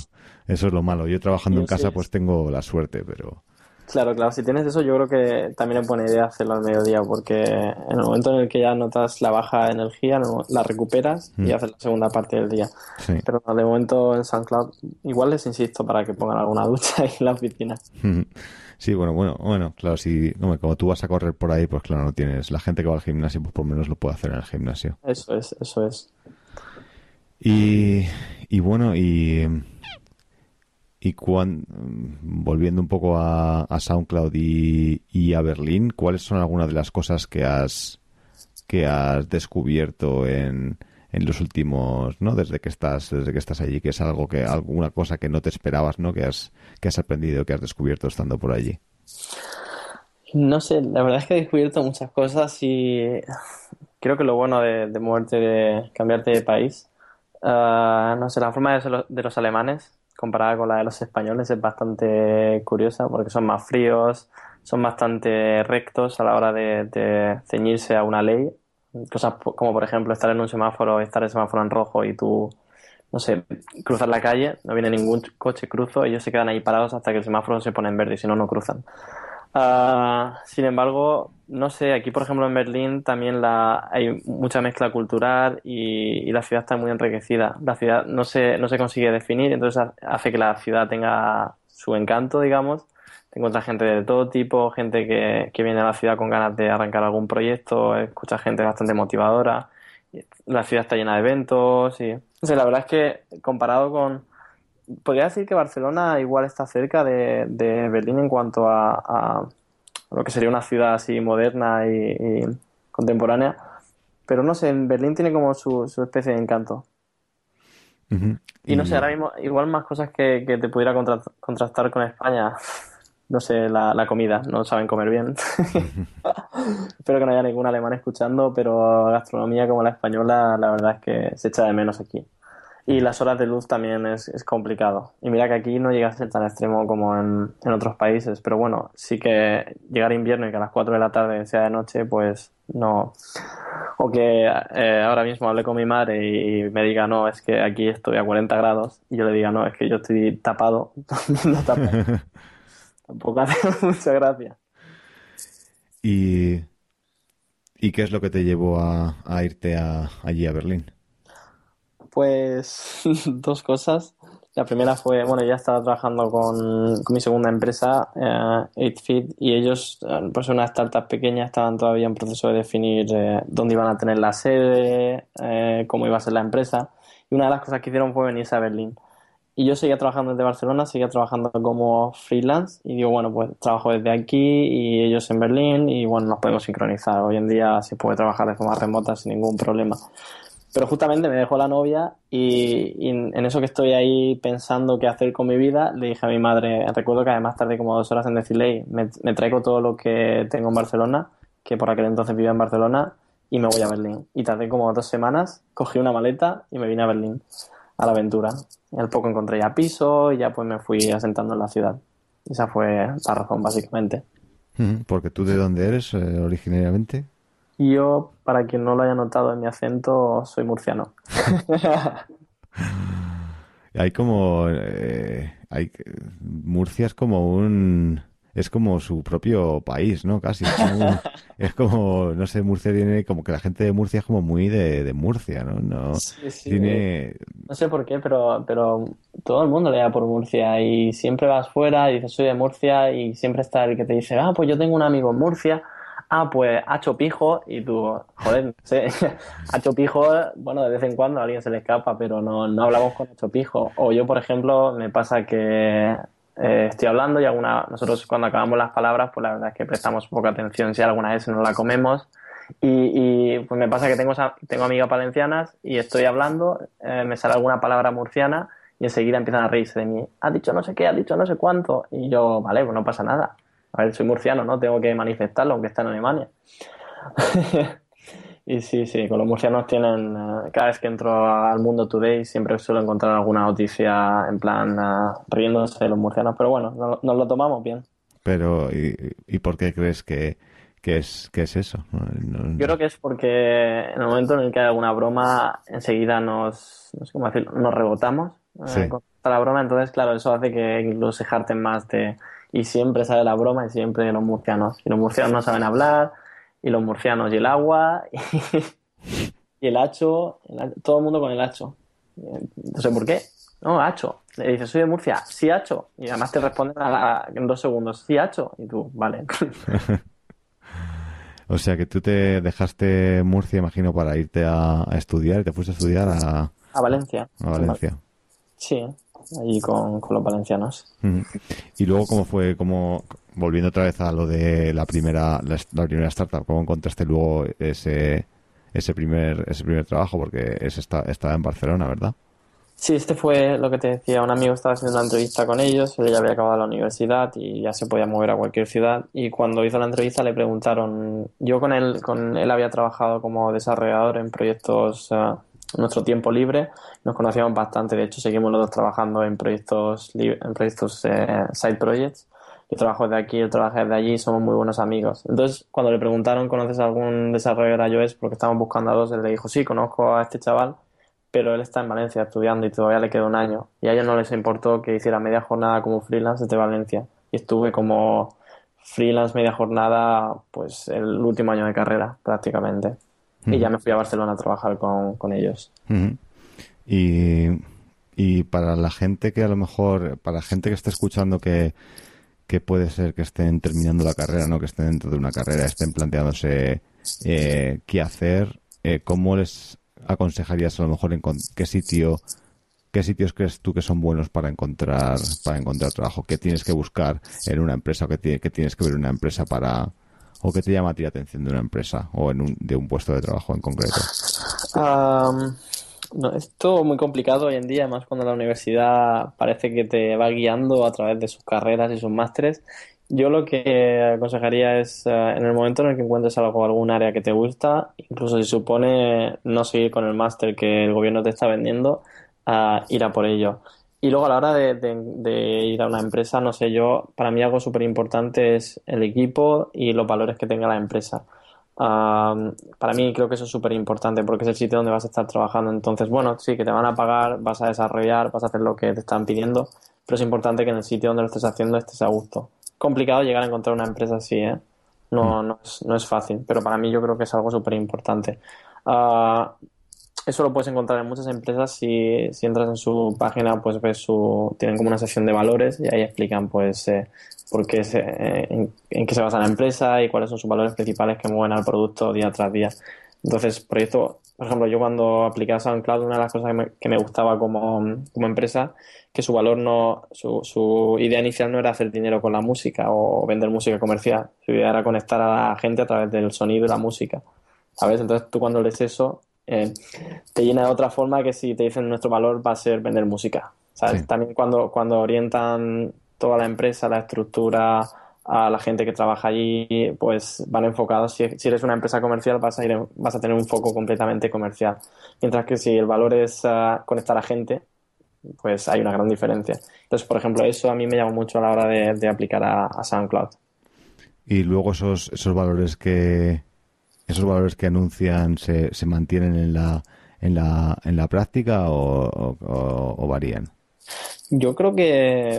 eso, es lo malo. Yo trabajando en casa, pues tengo la suerte, pero. Claro, claro, si tienes eso yo creo que también es buena idea hacerlo al mediodía porque en el momento en el que ya notas la baja energía, la recuperas y mm. haces la segunda parte del día. Pero de momento en SoundCloud igual les insisto para que pongan alguna ducha ahí en la oficina. Sí, bueno, bueno, bueno, claro, si como tú vas a correr por ahí, pues claro, no tienes. La gente que va al gimnasio, pues por lo menos lo puede hacer en el gimnasio. Eso es, eso es. Y, y bueno, y y cuando, volviendo un poco a, SoundCloud y, a Berlín, ¿cuáles son algunas de las cosas que has que has descubierto en, en los últimos, ¿no? Desde que estás desde que estás allí, que es algo que alguna cosa que no te esperabas, ¿no? Que has que has aprendido, que has descubierto estando por allí. No sé, la verdad es que he descubierto muchas cosas y creo que lo bueno de, moverte, de cambiarte de país, ah, no sé, la forma de, de los alemanes comparada con la de los españoles es bastante curiosa porque son más fríos, son bastante rectos a la hora de, ceñirse a una ley. Cosas como, por ejemplo, estar en un semáforo, estar el semáforo en rojo y tú, no sé, cruzar la calle, no viene ningún coche, cruzo, ellos se quedan ahí parados hasta que el semáforo se pone en verde y si no, no cruzan. Ah, sin embargo, no sé, aquí por ejemplo en Berlín también la, hay mucha mezcla cultural y, la ciudad está muy enriquecida. La ciudad no se, no se consigue definir, entonces hace que la ciudad tenga su encanto, digamos. Te encuentras gente de todo tipo, gente que, que viene a la ciudad con ganas de arrancar algún proyecto, escucha gente bastante motivadora. La ciudad está llena de eventos y... No la verdad es que comparado con, podría decir que Barcelona igual está cerca de, Berlín en cuanto a, lo que sería una ciudad así moderna y, contemporánea. Pero no sé, en Berlín tiene como su, especie de encanto. y, no sé, ahora mismo, igual más cosas que, te pudiera contrastar con España. No sé, la, comida, no saben comer bien. Espero que no haya ningún alemán escuchando, pero gastronomía como la española, la verdad es que se echa de menos aquí. Y las horas de luz también es, es, complicado. Y mira que aquí no llega a ser tan extremo como en, en, otros países, pero bueno, sí que llegar invierno y que a las 4 de la tarde sea de noche, pues no. O que eh, ahora mismo hable con mi madre y, me diga, no, es que aquí estoy a 40 grados, y yo le diga, no, es que yo estoy tapado, no tapado. Tampoco hace mucha gracia. ¿Y, ¿Y qué es lo que te llevó a, a irte a, allí a Berlín? Pues dos cosas. La primera fue, bueno, ya estaba trabajando con, con mi segunda empresa, eh, 8Feed, y ellos, eh, pues una startup pequeña, estaban todavía en proceso de definir eh, dónde iban a tener la sede, eh, cómo iba a ser la empresa. Y una de las cosas que hicieron fue venirse a Berlín. Y yo seguía trabajando desde Barcelona, seguía trabajando como freelance y digo, bueno, pues trabajo desde aquí y ellos en Berlín y bueno, nos podemos sincronizar. Hoy en día se puede trabajar de forma remota sin ningún problema. Pero justamente me dejó la novia y, en eso que estoy ahí pensando qué hacer con mi vida, le dije a mi madre, recuerdo que además tardé como dos horas en decirle, me, me traigo todo lo que tengo en Barcelona, que por aquel entonces vivía en Barcelona, y me voy a Berlín. Y tardé como dos semanas, cogí una maleta y me vine a Berlín a la aventura. Y al poco encontré ya piso y ya pues me fui asentando en la ciudad. Esa fue la razón, básicamente. Porque tú de dónde eres eh, originariamente? Yo, para quien no lo haya notado en mi acento, soy murciano. hay como... Eh, hay, Murcia es como un es como su propio país, ¿no? Casi. Es como, es como, no sé, Murcia tiene como que la gente de Murcia es como muy de, de Murcia, ¿no? No, sí, sí, tiene... no sé por qué, pero, pero todo el mundo le da por Murcia y siempre vas fuera y dices soy de Murcia y siempre está el que te dice, ah, pues yo tengo un amigo en Murcia. Ah, pues Hacho Pijo y tú, joder, no sé, Pijo, bueno, de vez en cuando a alguien se le escapa, pero no, no hablamos con Hacho Pijo. O yo, por ejemplo, me pasa que eh, estoy hablando y alguna, nosotros cuando acabamos las palabras, pues la verdad es que prestamos poca atención si alguna vez no la comemos. Y, y, pues me pasa que tengo, tengo amigas valencianas y estoy hablando, eh, me sale alguna palabra murciana y enseguida empiezan a reírse de mí. Ha dicho no sé qué, ha dicho no sé cuánto. Y yo, vale, pues no pasa nada. A ver, soy murciano, ¿no? Tengo que manifestarlo, aunque está en Alemania. Y sí, sí, con los murcianos tienen, uh, cada vez que entro al Mundo Today siempre suelo encontrar alguna noticia en plan uh, riéndose de los murcianos, pero bueno, nos, nos lo tomamos bien. Pero, ¿y, y por qué crees que, que, es, que es eso? No, Yo creo que es porque en el momento en el que hay alguna broma, enseguida nos, no sé cómo decirlo, nos rebotamos sí. eh, con la broma, entonces claro, eso hace que incluso se jarten más de... Y siempre sale la broma y siempre los murcianos. Y los murcianos no saben hablar, y los murcianos y el agua y, y el hacho, el, todo el mundo con el hacho. No sé por qué. No, hacho. Le dices, soy de Murcia. Sí, hacho. Y además te responden a la, en dos segundos. Sí, hacho. Y tú, vale. o sea que tú te dejaste Murcia, imagino, para irte a, a estudiar. Te fuiste a estudiar a... A Valencia. A Valencia. Sí, allí con, con los valencianos. Y luego, ¿cómo fue? ¿Cómo, volviendo otra vez a lo de la primera la, la, primera startup, ¿cómo encontraste luego ese ese primer ese primer trabajo? Porque ese está, estaba en Barcelona, ¿verdad? Sí, este fue lo que te decía. Un amigo estaba haciendo una entrevista con ellos, él ya había acabado la universidad y ya se podía mover a cualquier ciudad. Y cuando hizo la entrevista le preguntaron, yo con él, con él había trabajado como desarrollador en proyectos uh, nuestro tiempo libre, nos conocíamos bastante. De hecho, seguimos los dos trabajando en proyectos en proyectos eh, side projects yo trabajo desde aquí, yo trabajo desde allí, somos muy buenos amigos. Entonces, cuando le preguntaron, ¿conoces a algún desarrollador iOS? Porque estábamos buscando a dos, él le dijo, sí, conozco a este chaval, pero él está en Valencia estudiando y todavía le queda un año. Y a ellos no les importó que hiciera media jornada como freelance desde Valencia. Y estuve como freelance media jornada, pues el último año de carrera, prácticamente. -huh. Y ya me fui a Barcelona a trabajar con, con ellos. Uh -huh. Y, y para la gente que a lo mejor, para la gente que está escuchando que que puede ser que estén terminando la carrera, ¿no? Que estén dentro de una carrera, estén planteándose eh, qué hacer, eh, ¿cómo les aconsejarías a lo mejor en qué sitio, qué sitios crees tú que son buenos para encontrar, para encontrar trabajo? ¿Qué tienes que buscar en una empresa o qué, qué tienes que ver en una empresa para, o qué te llama a ti la atención de una empresa o en un, de un puesto de trabajo en concreto? Um, no, es todo muy complicado hoy en día, además cuando la universidad parece que te va guiando a través de sus carreras y sus másteres. Yo lo que aconsejaría es, uh, en el momento en el que encuentres algo, algún área que te gusta, incluso si supone no seguir con el máster que el gobierno te está vendiendo, uh, ir a por ello. Y luego a la hora de, de, de, ir a una empresa, no sé, yo, para mí algo súper importante es el equipo y los valores que tenga la empresa. Uh, para mí creo que eso es súper importante porque es el sitio donde vas a estar trabajando. Entonces, bueno, sí, que te van a pagar, vas a desarrollar, vas a hacer lo que te están pidiendo, pero es importante que en el sitio donde lo estés haciendo estés a gusto. Complicado llegar a encontrar una empresa así, ¿eh? No, no, es, no es fácil, pero para mí yo creo que es algo súper importante. Uh, eso lo puedes encontrar en muchas empresas. Si, si entras en su página, pues ves su. Tienen como una sección de valores y ahí explican, pues, eh, por qué se, eh, en, qué se basa la empresa y cuáles son sus valores principales que mueven al producto día tras día. Entonces, proyecto, por ejemplo, yo cuando apliqué a SoundCloud, una de las cosas que me, que me gustaba como, como, empresa, que su valor no, su, su, idea inicial no era hacer dinero con la música o vender música comercial. Su idea era conectar a la gente a través del sonido y la música. ¿Sabes? Entonces tú cuando lees eso, eh, te llena de otra forma que si te dicen nuestro valor va a ser vender música. ¿Sabes? Sí. También cuando, cuando orientan toda la empresa, la estructura, a la gente que trabaja allí, pues van enfocados. Si, si, eres una empresa comercial, vas a, ir, vas a tener un foco completamente comercial. Mientras que si el valor es uh, conectar a gente, pues hay una gran diferencia. Entonces, por ejemplo, eso a mí me llama mucho a la hora de, de aplicar a, a, SoundCloud. Y luego esos, esos valores que esos valores que anuncian se, se mantienen en la, en la, en la práctica o, varían. Yo creo que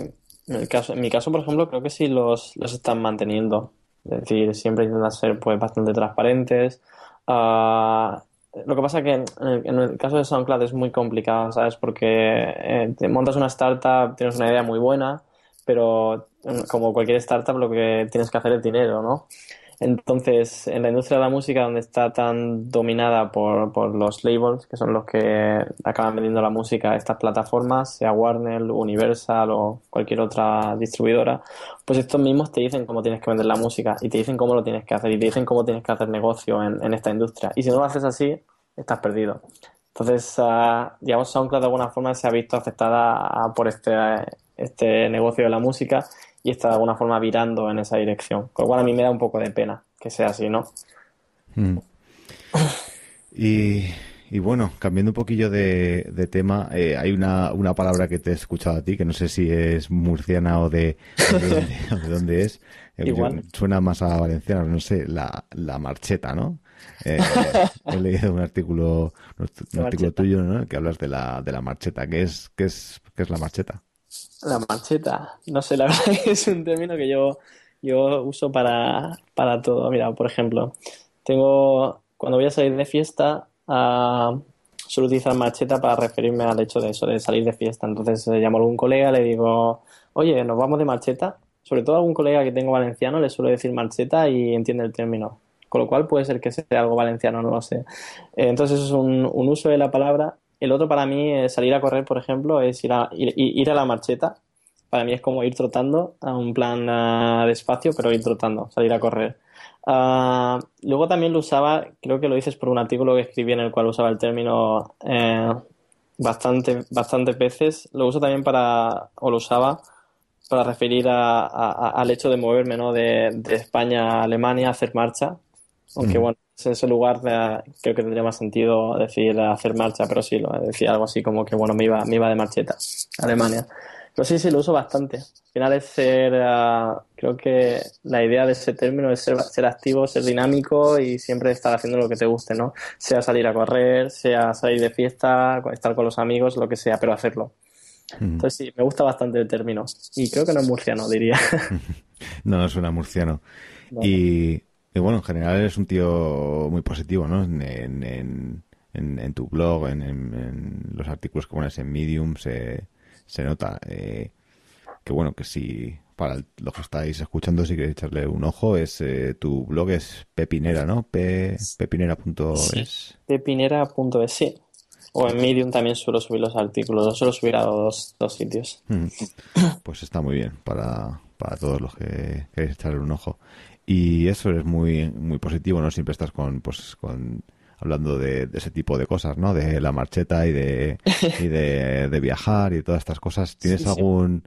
en, el caso, en mi caso, por ejemplo, creo que sí los, los están manteniendo. Es decir, siempre intentan ser pues bastante transparentes. Uh, lo que pasa es que en el, en el, caso de SoundCloud es muy complicado, ¿sabes? Porque eh, te montas una startup, tienes una idea muy buena, pero como cualquier startup lo que tienes que hacer es dinero, ¿no? Entonces, en la industria de la música, donde está tan dominada por, por, los labels, que son los que acaban vendiendo la música a estas plataformas, sea Warner, Universal o cualquier otra distribuidora, pues estos mismos te dicen cómo tienes que vender la música y te dicen cómo lo tienes que hacer y te dicen cómo tienes que hacer negocio en, en esta industria. Y si no lo haces así, estás perdido. Entonces, uh, digamos, SoundCloud de alguna forma se ha visto afectada por este, este negocio de la música y está de alguna forma virando en esa dirección. Con lo cual a mí me da un poco de pena que sea así, ¿no? Mm. Y, y, bueno, cambiando un poquillo de, de tema, eh, hay una, una, palabra que te he escuchado a ti, que no sé si es murciana o de, de, dónde, o de dónde, es. Igual. Suena más a valenciano, no sé, la, la marcheta, ¿no? Eh, he leído un artículo, un artículo tuyo, ¿no? Que hablas de la, de la marcheta. ¿Qué es, qué es, qué es la marcheta? La marcheta, no sé, la verdad es un término que yo, yo uso para, para todo. Mira, por ejemplo, tengo, cuando voy a salir de fiesta, uh, suelo utilizar marcheta para referirme al hecho de eso, de salir de fiesta. Entonces eh, llamo a algún colega, le digo, oye, nos vamos de marcheta. Sobre todo a algún colega que tengo valenciano le suelo decir marcheta y entiende el término. Con lo cual puede ser que sea algo valenciano, no lo sé. Entonces es un uso de la palabra el otro para mí, es salir a correr, por ejemplo, es ir a, ir, ir a la marcheta. Para mí es como ir trotando a un plan uh, despacio, pero ir trotando, salir a correr. Uh, luego también lo usaba, creo que lo dices por un artículo que escribí en el cual usaba el término eh, bastante, bastantes veces. Lo uso también para, o lo usaba para referir a, a, al hecho de moverme ¿no? de, de España a Alemania, hacer marcha. Aunque mm. bueno, en ese lugar eh, creo que tendría más sentido decir hacer marcha, pero sí, lo decía algo así como que bueno, me iba, me iba de marcheta a Alemania. Pero sí, sí, lo uso bastante. Al final es ser, uh, creo que la idea de ese término es ser, ser, activo, ser dinámico y siempre estar haciendo lo que te guste, ¿no? Sea salir a correr, sea salir de fiesta, estar con los amigos, lo que sea, pero hacerlo. Mm. Entonces sí, me gusta bastante el término. Y creo que no es murciano, diría. no, no suena murciano. No. Y y bueno, en general eres un tío muy positivo, ¿no? En, en, en, en tu blog, en, los artículos que pones en Medium, se, se nota. Eh, que bueno, que si para los que estáis escuchando, si queréis echarle un ojo, es eh, tu blog es pepinera, ¿no? Pe, pepinera.es. Sí, pepinera.es, sí. O en Medium también suelo subir los artículos, los suelo subir a dos, dos sitios. Mm. Pues está muy bien para, para todos los que queréis echarle un ojo. Y eso es muy, muy positivo, ¿no? Siempre estás con, pues, con, hablando de, de, ese tipo de cosas, ¿no? De la marcheta y de, y de, de viajar y todas estas cosas. ¿Tienes sí, algún,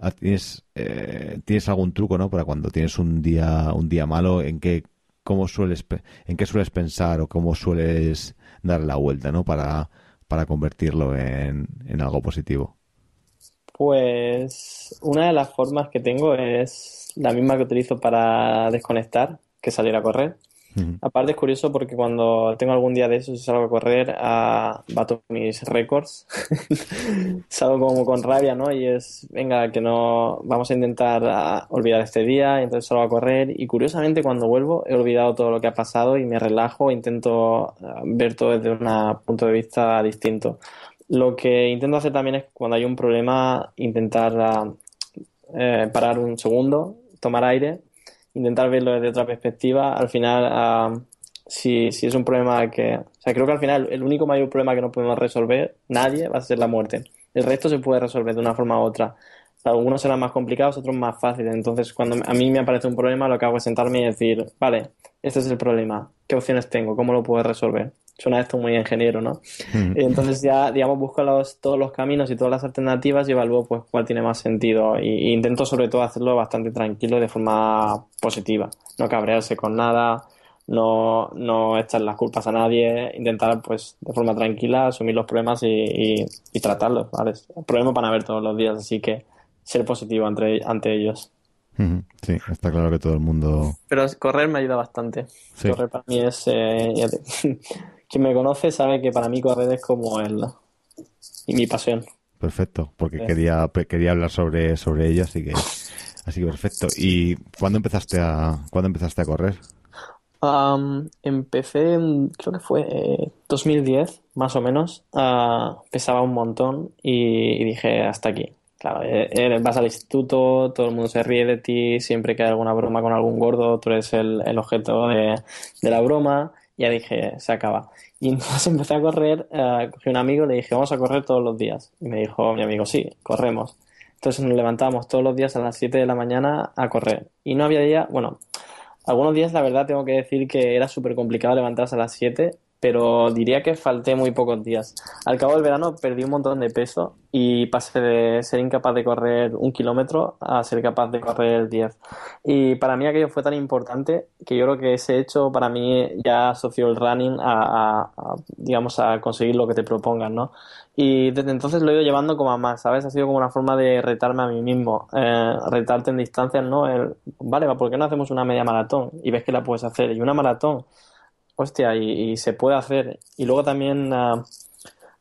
sí. tienes, eh, tienes algún truco, ¿no? Para cuando tienes un día, un día malo, en qué, cómo sueles, en qué sueles pensar o cómo sueles dar la vuelta, ¿no? Para, para convertirlo en, en algo positivo. Pues una de las formas que tengo es la misma que utilizo para desconectar, que salir a correr. Aparte es curioso porque cuando tengo algún día de eso y salgo a correr, uh, bato mis récords. salgo como con rabia, ¿no? Y es, venga, que no, vamos a intentar uh, olvidar este día, y entonces salgo a correr. Y curiosamente cuando vuelvo he olvidado todo lo que ha pasado y me relajo, intento uh, ver todo desde un punto de vista distinto. Lo que intento hacer también es cuando hay un problema, intentar eh, parar un segundo, tomar aire intentar verlo desde otra perspectiva, al final, si, si, es un problema que. O sea, creo que al final el único mayor problema que no podemos resolver, nadie, va a ser la muerte. El resto se puede resolver de una forma u otra. Algunos serán más complicados, otros más fáciles. Entonces, cuando a mí me aparece un problema, lo que hago es sentarme y decir, vale, este es el problema. ¿Qué opciones tengo? ¿Cómo lo puedo resolver? Suena esto muy ingeniero, ¿no? Entonces ya, digamos, busco los, todos los caminos y todas las alternativas y evalúo pues cuál tiene más sentido. Y, intento sobre todo hacerlo bastante tranquilo y de forma positiva. No cabrearse con nada, no, no echar las culpas a nadie, intentar pues de forma tranquila asumir los problemas y, y, tratarlos, ¿vale? Problemas van a haber todos los días, así que ser positivo ante, ante ellos. Sí, está claro que todo el mundo. Pero correr me ayuda bastante. Correr para mí es. Eh, quien me conoce sabe que para mí correr es como el. y mi pasión. Perfecto, porque quería, quería hablar sobre, sobre ello, así que. Así que perfecto. ¿Y cuándo empezaste a, ¿cuándo empezaste a correr? empecé, creo que fue 2010, eh, más o menos. Uh, pesaba un montón y dije, hasta aquí Claro, eh, eh, vas al instituto, todo el mundo se ríe de ti, siempre que hay alguna broma con algún gordo, tú eres el, objeto de, la broma. Ya dije, se acaba. Y entonces empecé a correr, uh, cogí un amigo y le dije, vamos a correr todos los días. Y me dijo mi amigo, sí, corremos. Entonces nos levantábamos todos los días a las 7 de la mañana a correr. Y no había día, bueno, algunos días la verdad tengo que decir que era súper complicado levantarse a las 7 pero diría que falté muy pocos días. Al cabo del verano perdí un montón de peso y pasé de ser incapaz de correr un kilómetro a ser capaz de correr 10. Y para mí aquello fue tan importante que yo creo que ese hecho para mí ya asoció el running a, digamos, a conseguir lo que te propongan, ¿no? Y desde entonces lo he ido llevando como a más, ¿sabes? Ha sido como una forma de retarme a mí mismo, eh, retarte en distancias, ¿no? El, vale, ¿por qué no hacemos una media maratón? Y ves que la puedes hacer. Y una maratón hostia, y, se puede hacer. Y luego también ah,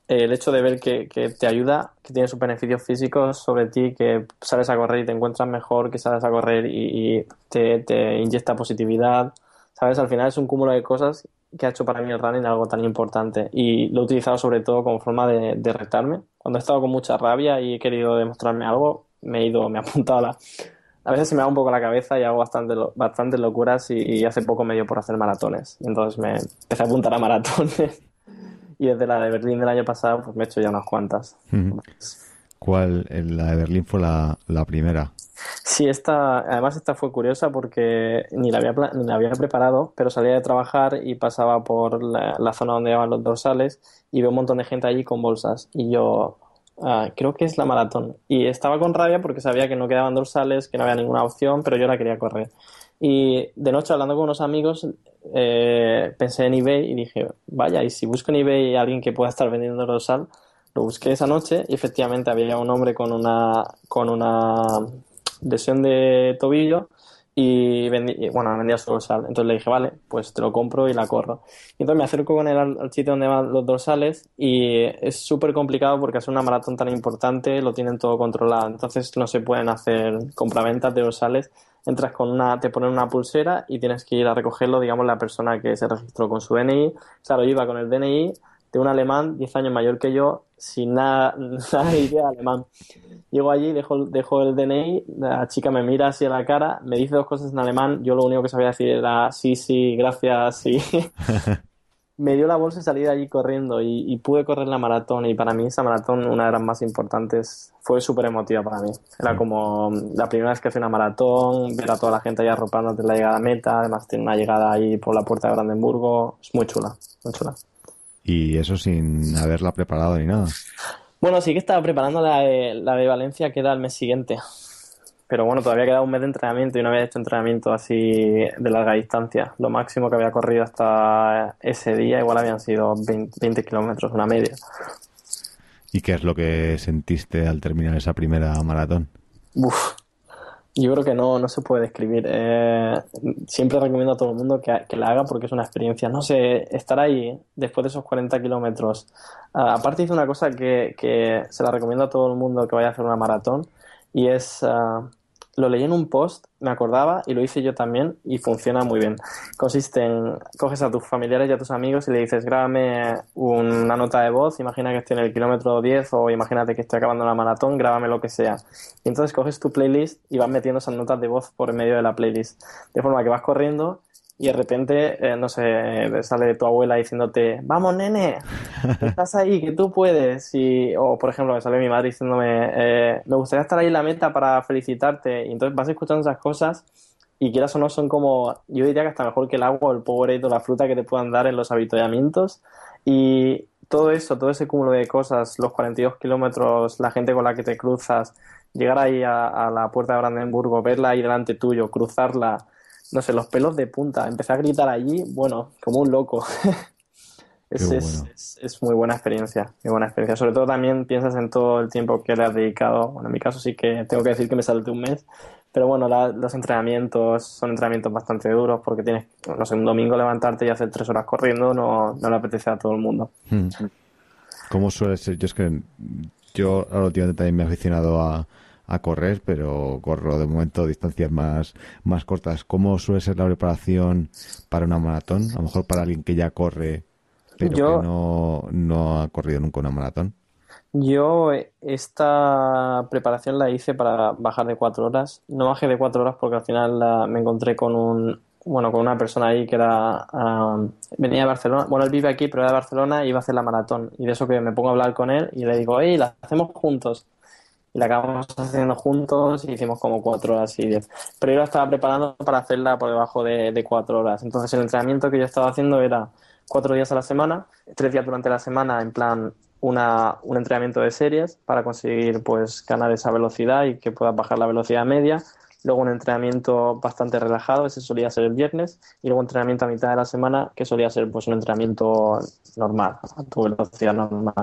el hecho de ver que, te ayuda, que tiene sus beneficios físicos sobre ti, que sales a correr y te encuentras mejor, que sales a correr y, te, te, inyecta positividad. ¿Sabes? Al final es un cúmulo de cosas que ha hecho para mí el running algo tan importante. Y lo he utilizado sobre todo como forma de, de retarme. Cuando he estado con mucha rabia y he querido demostrarme algo, me he ido, me he apuntado a la, a veces se me da un poco la cabeza y hago bastante, bastante locuras y, hace poco me dio por hacer maratones. Entonces me empecé a apuntar a maratones y desde la de Berlín del año pasado pues me he hecho ya unas cuantas. ¿Cuál? La de Berlín fue la, primera. Sí, esta, además esta fue curiosa porque ni la, había, ni la había preparado, pero salía de trabajar y pasaba por la, la zona donde llevaban los dorsales y veo un montón de gente allí con bolsas. Y yo, Ah, creo que es la maratón. Y estaba con rabia porque sabía que no quedaban dorsales, que no había ninguna opción, pero yo la quería correr. Y de noche, hablando con unos amigos, eh, pensé en eBay y dije, vaya, y si busco en eBay alguien que pueda estar vendiendo dorsal, lo busqué esa noche y efectivamente había un hombre con una, con una lesión de tobillo y, vendí, bueno, vendía su dorsal. Entonces le dije, vale, pues te lo compro y la corro. Y entonces me acerco con él al, sitio donde van los dorsales y es súper complicado porque es una maratón tan importante, lo tienen todo controlado. Entonces no se pueden hacer compraventas de dorsales. Entras con una, te ponen una pulsera y tienes que ir a recogerlo, digamos, la persona que se registró con su DNI. Claro, iba con el DNI de un alemán 10 años mayor que yo, sin nada, nada de idea alemán. Llego allí, dejo, dejo el DNI, la chica me mira así a la cara, me dice dos cosas en alemán, yo lo único que sabía decir era sí, sí, gracias, sí. me dio la bolsa y salí de allí corriendo y, pude correr la maratón y para mí esa maratón, una de las más importantes, fue súper emotiva para mí. Era como la primera vez que hice una maratón, ver a toda la gente ahí arropándote la llegada a meta, además tiene una llegada ahí por la puerta de Brandenburgo, es muy chula, muy chula. Y eso sin haberla preparado ni nada. Bueno, sí que estaba preparando la de, la de Valencia, que era el mes siguiente. Pero bueno, todavía quedaba un mes de entrenamiento y no había hecho entrenamiento así de larga distancia. Lo máximo que había corrido hasta ese día igual habían sido 20, kilómetros, una media. ¿Y qué es lo que sentiste al terminar esa primera maratón? Uf, Yo creo que no, no se puede describir. Eh, siempre recomiendo a todo el mundo que, que, la haga porque es una experiencia. No sé, estar ahí después de esos 40 kilómetros. Uh, aparte hice una cosa que, que, se la recomiendo a todo el mundo que vaya a hacer una maratón y es uh, lo leí en un post, me acordaba y lo hice yo también y funciona muy bien. Consiste en, coges a tus familiares y a tus amigos y le dices, grábame una nota de voz, imagina que estoy en el kilómetro 10 o imagínate que estoy acabando la maratón, grábame lo que sea. Y entonces coges tu playlist y vas metiendo esas notas de voz por medio de la playlist. De forma que vas corriendo y de repente, eh, no sé, sale tu abuela diciéndote, vamos nene, estás ahí, que tú puedes. Y, o por ejemplo, me sale mi madre diciéndome, eh, me gustaría estar ahí en la meta para felicitarte. Y entonces vas escuchando esas cosas y quieras o no son como, yo diría que hasta mejor que el agua el Powerade o la fruta que te puedan dar en los avituallamientos. Y todo eso, todo ese cúmulo de cosas, los 42 kilómetros, la gente con la que te cruzas, llegar ahí a, a la puerta de Brandenburgo, verla ahí delante tuyo, cruzarla, no sé, los pelos de punta. Empecé a gritar allí, bueno, como un loco. es, bueno. es, es, muy buena experiencia, muy buena experiencia. Sobre todo también piensas en todo el tiempo que le has dedicado. Bueno, en mi caso sí que tengo que decir que me salté un mes. Pero bueno, la, los entrenamientos son entrenamientos bastante duros porque tienes, no sé, un domingo levantarte y hacer tres horas corriendo no, no le apetece a todo el mundo. Hmm. ¿Cómo suele ser? Yo es que yo ahora últimamente también me he aficionado a, a correr, pero corro de momento distancias más, más cortas. ¿Cómo suele ser la preparación para una maratón? A lo mejor para alguien que ya corre, pero Yo- que no, no ha corrido nunca una maratón. Yo esta preparación la hice para bajar de cuatro horas. No bajé de cuatro horas porque al final la- me encontré con un, bueno, con una persona ahí que era, ah, venía de Barcelona. Bueno, él vive aquí, pero era de Barcelona y iba a hacer la maratón. Y de eso que me pongo a hablar con él y le digo, hey, la hacemos juntos. Y la acabamos haciendo juntos y hicimos como cuatro horas y diez. Pero yo la estaba preparando para hacerla por debajo de, cuatro horas. Entonces el entrenamiento que yo estaba haciendo era cuatro días a la semana, tres días durante la semana en plan una, un entrenamiento de series para conseguir pues ganar esa velocidad y que puedas bajar la velocidad media. Luego un entrenamiento bastante relajado, ese solía ser el viernes, y luego un entrenamiento a mitad de la semana que solía ser pues un entrenamiento normal, a tu velocidad normal.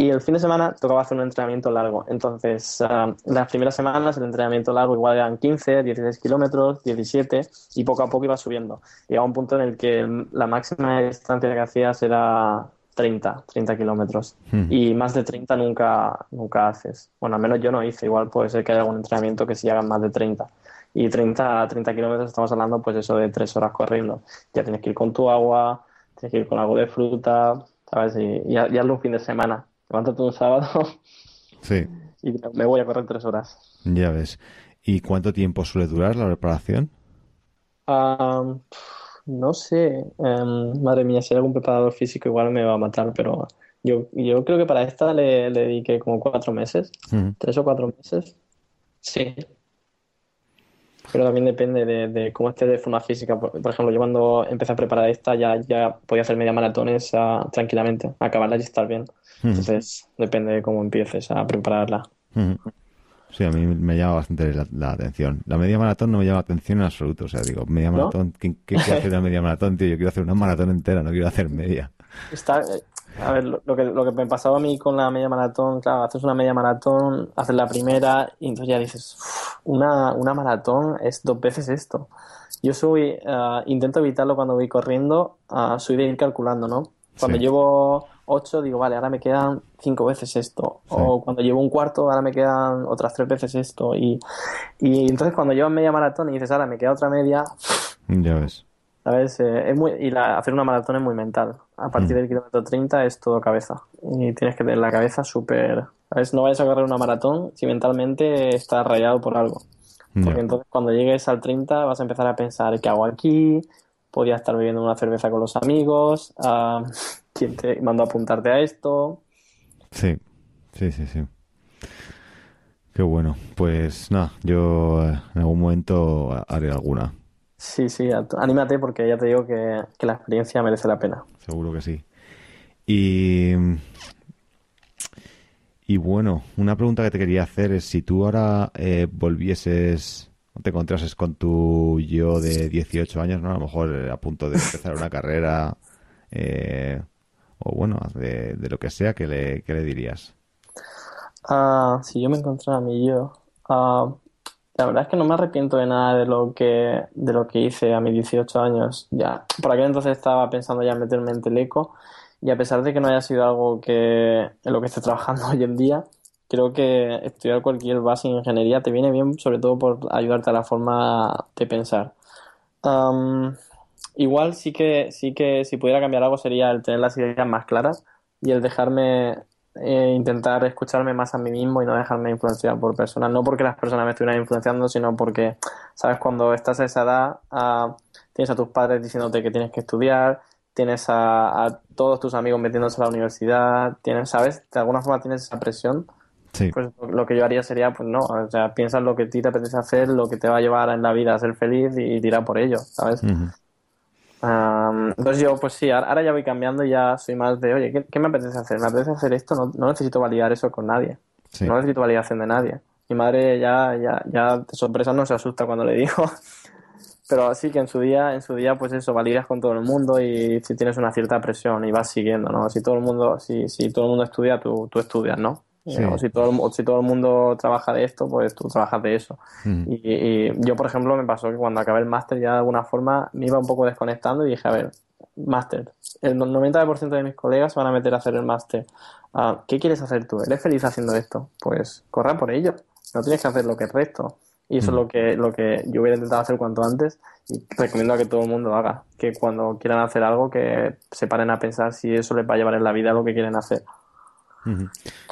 Y el fin de semana tocaba hacer un entrenamiento largo. Entonces, ah, las primeras semanas el entrenamiento largo igual eran 15, 16 kilómetros, 17, y poco a poco iba subiendo. Llegaba un punto en el que la máxima distancia que hacías era 30, 30 kilómetros. Hmm. Y más de 30 nunca, nunca haces. Bueno, al menos yo no hice. Igual puede ser que haya algún entrenamiento que sí hagan más de 30. Y 30 a 30 kilómetros estamos hablando pues eso de 3 horas corriendo. Ya tienes que ir con tu agua, tienes que ir con algo de fruta, ¿sabes? Y, y, y hazlo un fin de semana. Levántate un sábado Sí, y me voy a correr 3 horas. ya ves. ¿Y cuánto tiempo suele durar la preparación? No sé, Em, madre mía, si hay algún preparador físico igual me va a matar, pero yo, yo creo que para esta le, le dediqué como cuatro meses, tres o cuatro meses. Sí. Pero también depende de, de cómo esté de forma física. Por, por ejemplo, yo cuando empecé a preparar esta ya, ya podía hacer media maratones tranquilamente, acabarla y estar bien. Entonces, depende de cómo empieces a prepararla. Sí, a mí me llama bastante la, la atención. La media maratón no me llama la atención en absoluto. O sea, digo, media ¿No? maratón, ¿qué, qué hacer una media maratón, tío? Yo quiero hacer una maratón entera, no quiero hacer media. Está, eh, a ver, lo, lo que, lo que me pasaba a mí con la media maratón, claro, haces una media maratón, haces la primera y entonces ya dices, "Uf, una, una maratón es dos veces esto. Yo soy, eh, intento evitarlo cuando voy corriendo, ah, soy de ir calculando, ¿no? Cuando Sí. llevo ocho, digo, vale, ahora me quedan cinco veces esto. Sí. O cuando llevo un cuarto, ahora me quedan otras tres veces esto. Y, y entonces cuando llevas media maratón y dices, ahora me queda otra media, Ya ves. ¿Sabes? Eh, es muy, y la- hacer una maratón es muy mental. A partir Mm. del kilómetro 30 es todo cabeza. Y tienes que tener la cabeza súper... ¿Sabes? No vayas a correr una maratón si mentalmente estás rayado por algo. Porque entonces cuando llegues al 30 vas a empezar a pensar, ¿qué hago aquí? Podría estar bebiendo una cerveza con los amigos. ah, ¿Quién te mandó a apuntarte a esto? Sí, sí, sí, sí. Qué bueno. Pues nada, yo eh, en algún momento haré alguna. Sí, sí, anímate porque ya te digo que, que la experiencia merece la pena. Seguro que sí. Y, y bueno, una pregunta que te quería hacer es si tú ahora eh, volvieses, te encontrases con tu yo de 18 años, ¿no? A lo mejor eh, a punto de empezar una carrera, eh, o bueno, de, de lo que sea, ¿qué le, qué le dirías? Ah, si yo me encontrara a mi yo, ah, la verdad es que no me arrepiento de nada de lo que, de lo que hice a mis 18 años. Ya, por aquel entonces estaba pensando ya meterme en Teleco y a pesar de que no haya sido algo que en lo que esté trabajando hoy en día, creo que estudiar cualquier base en ingeniería te viene bien, sobre todo por ayudarte a la forma de pensar. igual sí que, sí que si pudiera cambiar algo sería el tener las ideas más claras y el dejarme eh, intentar escucharme más a mí mismo y no dejarme influenciar por personas. No porque las personas me estuvieran influenciando, sino porque, ¿sabes? Cuando estás a esa edad, ah, tienes a tus padres diciéndote que tienes que estudiar, tienes a, todos tus amigos metiéndose a la universidad, tienes, ¿sabes? De alguna forma tienes esa presión. Pues lo que yo haría sería, pues no, o sea, piensa en lo que a ti te apetece hacer, lo que te va a llevar en la vida a ser feliz y, tira por ello, ¿sabes? Entonces yo, pues sí, ahora ya voy cambiando y ya soy más de, oye, ¿qué, me apetece hacer? ¿Me apetece hacer esto? No, necesito validar eso con nadie. No necesito validación de nadie. Mi madre ya, ya, ya de sorpresa no se asusta cuando le digo. Pero sí que en su día, en su día, pues eso, validas con todo el mundo y si tienes una cierta presión y vas siguiendo, ¿no? Si todo el mundo, si, si todo el mundo estudia, tú, tú estudias, ¿no? Si, todo el, si todo el mundo trabaja de esto, pues tú trabajas de eso. Mm. Y, yo, por ejemplo, me pasó que cuando acabé el máster ya de alguna forma me iba un poco desconectando y dije, a ver, máster, el 90% de mis colegas van a meter a hacer el máster. Ah, ¿Qué quieres hacer tú? ¿Eres feliz haciendo esto? Pues corra por ello. No tienes que hacer lo que es resto. Y eso es lo mm. que, lo que yo hubiera intentado hacer cuanto antes y recomiendo a que todo el mundo haga. Que cuando quieran hacer algo, que se paren a pensar si eso les va a llevar en la vida lo que quieren hacer.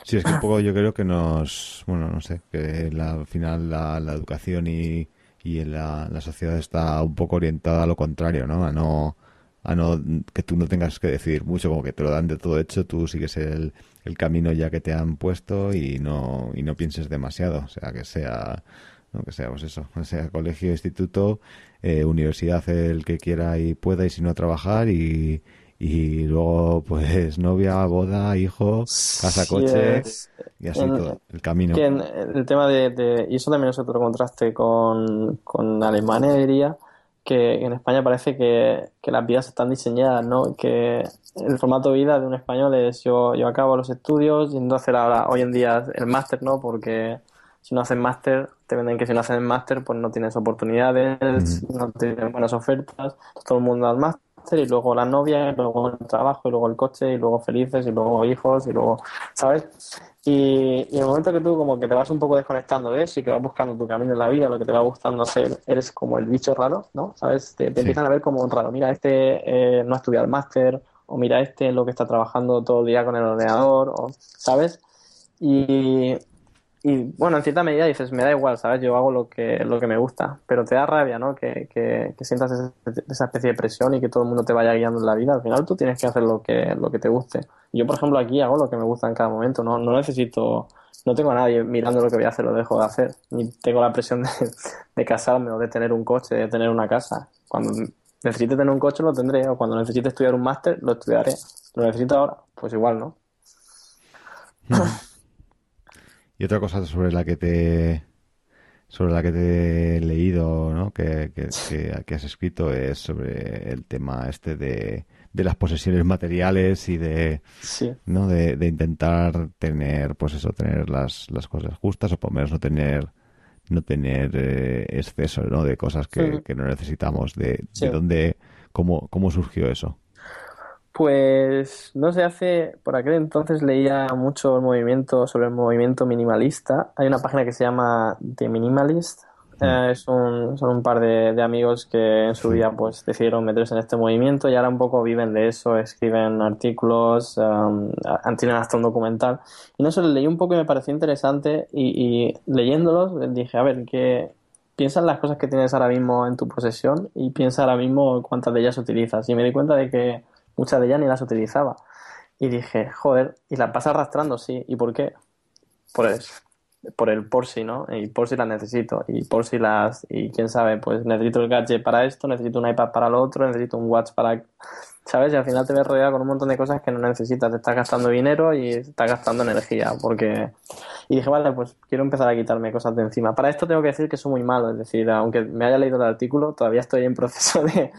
Sí, es que un poco yo creo que nos, bueno, no sé, que la, al final la, educación y, y la, la, sociedad está un poco orientada a lo contrario, ¿no? A no, a no, que tú no tengas que decidir mucho, como que te lo dan de todo hecho, tú sigues el, el camino ya que te han puesto y no, y no pienses demasiado, o sea, que sea, no que sea, pues eso, sea colegio, instituto, eh, universidad el que quiera y pueda y si no trabajar y, y luego pues novia, boda, hijo, casa, coche y así todo, el camino. el tema de, y eso también es otro contraste con, con Alemania diría, que en España parece que, que, las vidas están diseñadas, ¿no? Que el formato de vida de un español es yo, yo acabo los estudios yendo a hacer ahora hoy en día el máster, ¿no? Porque si no haces máster, te venden que si no haces máster, pues no tienes oportunidades, no tienes buenas ofertas, todo el mundo al máster y luego la novia, y luego el trabajo, y luego el coche, y luego felices, y luego hijos, y luego, ¿sabes? Y, en el momento que tú como que te vas un poco desconectando de eso y que vas buscando tu camino en la vida, lo que te va gustando hacer, eres como el bicho raro, ¿no? ¿Sabes? Te, empiezan a ver como un raro. Mira, este eh, no ha estudiado el máster, o mira, este es lo que está trabajando todo el día con el ordenador, o, ¿sabes? Y, y bueno, en cierta medida dices, me da igual, ¿sabes? Yo hago lo que, lo que me gusta, pero te da rabia, ¿no? Que, que, sientas esa, especie de presión y que todo el mundo te vaya guiando en la vida. Al final tú tienes que hacer lo que, lo que te guste. Yo, por ejemplo, aquí hago lo que me gusta en cada momento, no, no necesito, no tengo a nadie mirando lo que voy a hacer, lo dejo de hacer, ni tengo la presión de, de casarme o de tener un coche, de tener una casa. Cuando necesite tener un coche lo tendré, o cuando necesite estudiar un máster lo estudiaré. Lo necesito ahora, pues igual, ¿no? Y otra cosa sobre la que te sobre la que te he leído, ¿no? Que, que, que, has escrito es sobre el tema este de, de las posesiones materiales y de, ¿no? De, intentar tener, pues eso, tener las, las cosas justas o por lo menos no tener no tener eh, exceso, ¿no? De cosas que, que no necesitamos. De, de dónde, cómo, cómo surgió eso. Pues no sé, hace por aquel entonces leía mucho el movimiento sobre el movimiento minimalista. Hay una página que se llama The Minimalist. Mm. Eh, es un, son un par de, amigos que en su día pues decidieron meterse en este movimiento y ahora un poco viven de eso, escriben artículos, um, tienen hasta un documental. Y no sé, leí un poco y me pareció interesante y, y leyéndolos dije, a ver, ¿qué, piensa en las cosas que tienes ahora mismo en tu posesión y piensa ahora mismo cuántas de ellas utilizas. Y me di cuenta de que muchas de ellas ni las utilizaba. Y dije, joder, y las vas arrastrando, sí. ¿Y por qué? Por el por si, ¿no? Y por si las necesito. Y por si las. Y quién sabe, pues necesito el gadget para esto, necesito un iPad para lo otro, necesito un watch para. ¿Sabes? Y al final te ves rodeado con un montón de cosas que no necesitas. Te estás gastando dinero y estás gastando energía. Porque. Y dije, vale, pues quiero empezar a quitarme cosas de encima. Para esto tengo que decir que soy muy malo. Es decir, aunque me haya leído el artículo, todavía estoy en proceso de,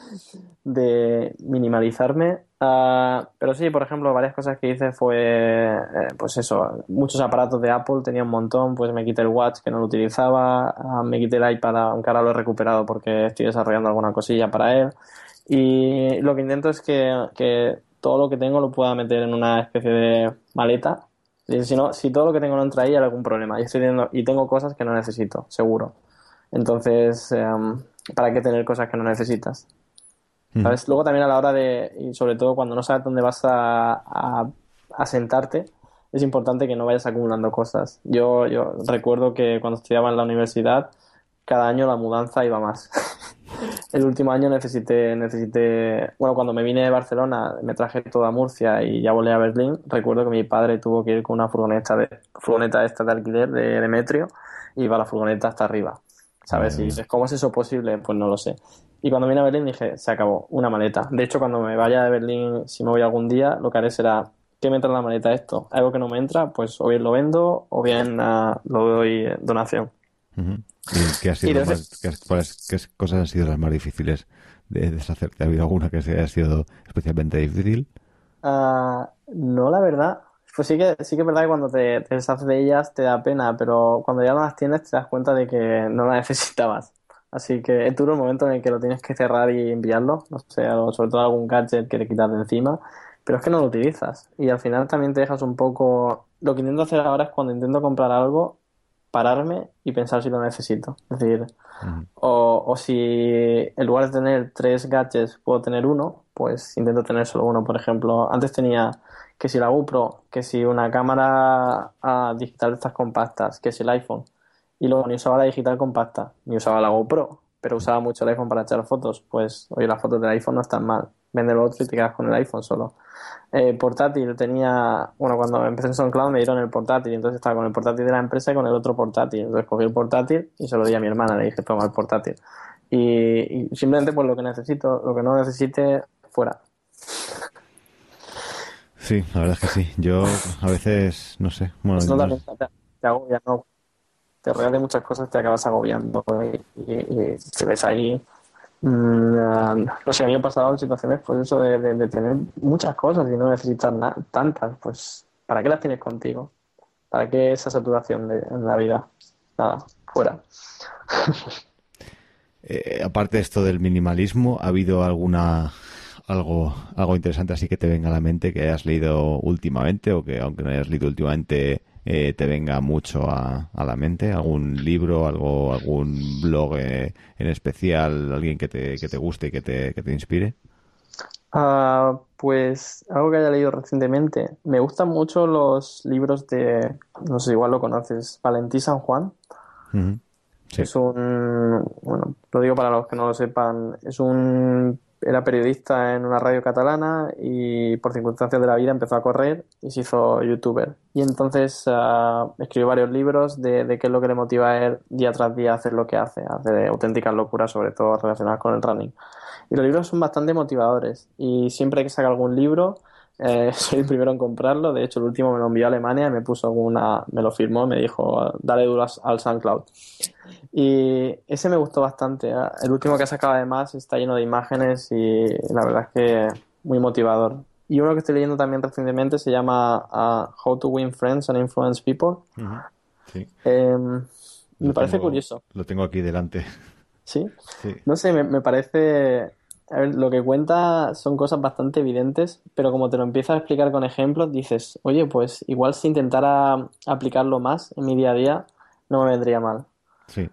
de minimalizarme Ah, pero sí, por ejemplo, varias cosas que hice fue, eh, pues eso, muchos aparatos de Apple, tenía un montón, pues me quité el Watch que no lo utilizaba, ah, me quité el iPad, aunque ahora lo he recuperado porque estoy desarrollando alguna cosilla para él. Y lo que intento es que, que todo lo que tengo lo pueda meter en una especie de maleta. Y si, no, si todo lo que tengo no entra ahí, hay algún problema. Y, estoy y tengo cosas que no necesito, seguro. Entonces, em, ¿para qué tener cosas que no necesitas? ¿Sabes? Luego también a la hora de, y sobre todo cuando no sabes dónde vas a, a, sentarte, es importante que no vayas acumulando cosas. Yo, yo recuerdo que cuando estudiaba en la universidad, cada año la mudanza iba más. El último año necesité, necesité, bueno, cuando me vine de Barcelona, me traje toda Murcia y ya volé a Berlín. Recuerdo que mi padre tuvo que ir con una furgoneta de, furgoneta esta de alquiler de Demetrio y iba la furgoneta hasta arriba. ¿Sabes? Y dices, ¿cómo es eso posible? Pues no lo sé. Y cuando vine a Berlín dije, se acabó, una maleta. De hecho, cuando me vaya de Berlín, si me voy algún día, lo que haré será, ¿qué me entra en la maleta esto? Algo que no me entra, pues o bien lo vendo o bien uh, lo doy donación. ¿Y qué, ha sido qué, cosas han sido las más difíciles de deshacerte? ¿Ha habido alguna que haya sido especialmente difícil? Uh, no, la verdad. Pues sí que, sí que es verdad que cuando te, te deshaces de ellas te da pena, pero cuando ya no las tienes te das cuenta de que no las necesitabas. Así que es duro el momento en el que lo tienes que cerrar y enviarlo, no sé, sobre todo algún gadget que le quitas de encima, pero es que no lo utilizas. Y al final también te dejas un poco... Lo que intento hacer ahora es cuando intento comprar algo, pararme y pensar si lo necesito. Es decir, o, o, si en lugar de tener tres gadgets puedo tener uno, pues intento tener solo uno. Por ejemplo, antes tenía que si la GoPro, que si una cámara ah, digital de estas compactas, que si el iPhone y luego ni usaba la digital compacta, ni usaba la GoPro, pero usaba mucho el iPhone para echar fotos. Pues oye, las fotos del iPhone no están mal. Vende lo otro y te quedas con el iPhone solo. Eh, portátil tenía, bueno, cuando empecé en SoundCloud me dieron el portátil, entonces estaba con el portátil de la empresa y con el otro portátil. Entonces cogí el portátil y se lo di a mi hermana, le dije, toma el portátil. Y, simplemente pues lo que necesito, lo que no necesite, fuera. Sí, la verdad es que sí. Yo a veces, no sé. Bueno, no, te, hago ya no te rodeas de muchas cosas, te acabas agobiando y, y, te ves ahí. Mm, no sé, a mí me pasado en situaciones, pues eso de, de, tener muchas cosas y no necesitar tantas, pues ¿para qué las tienes contigo? ¿Para qué esa saturación de, en la vida? Nada, fuera. Eh, aparte de esto del minimalismo, ¿ha habido alguna algo algo interesante así que te venga a la mente que hayas leído últimamente o que aunque no hayas leído últimamente eh, te venga mucho a, la mente? ¿Algún libro, algo, algún blog eh, en especial, alguien que te, que te guste y que te, que te inspire? Ah, pues algo que haya leído recientemente. Me gustan mucho los libros de, no sé, igual lo conoces, Valentí San Juan. Es un, bueno, lo digo para los que no lo sepan, es un era periodista en una radio catalana y por circunstancias de la vida empezó a correr y se hizo youtuber. Y entonces uh, escribió varios libros de, qué es lo que le motiva a él día tras día hacer lo que hace, hacer auténticas locuras, sobre todo relacionadas con el running. Y los libros son bastante motivadores y siempre que saca algún libro eh, soy el primero en comprarlo. De hecho, el último me lo envió a Alemania me puso una, me lo firmó, me dijo, dale duro al SoundCloud. Y ese me gustó bastante. ¿eh? El último que ha sacado además está lleno de imágenes y la verdad es que muy motivador. Y uno que estoy leyendo también recientemente se llama uh, How to Win Friends and Influence People. Em, me parece curioso. Lo tengo aquí delante. ¿Sí? No sé, me, me parece a ver, lo que cuenta son cosas bastante evidentes, pero como te lo empiezas a explicar con ejemplos, dices, oye, pues igual si intentara aplicarlo más en mi día a día, no me vendría mal. Sí.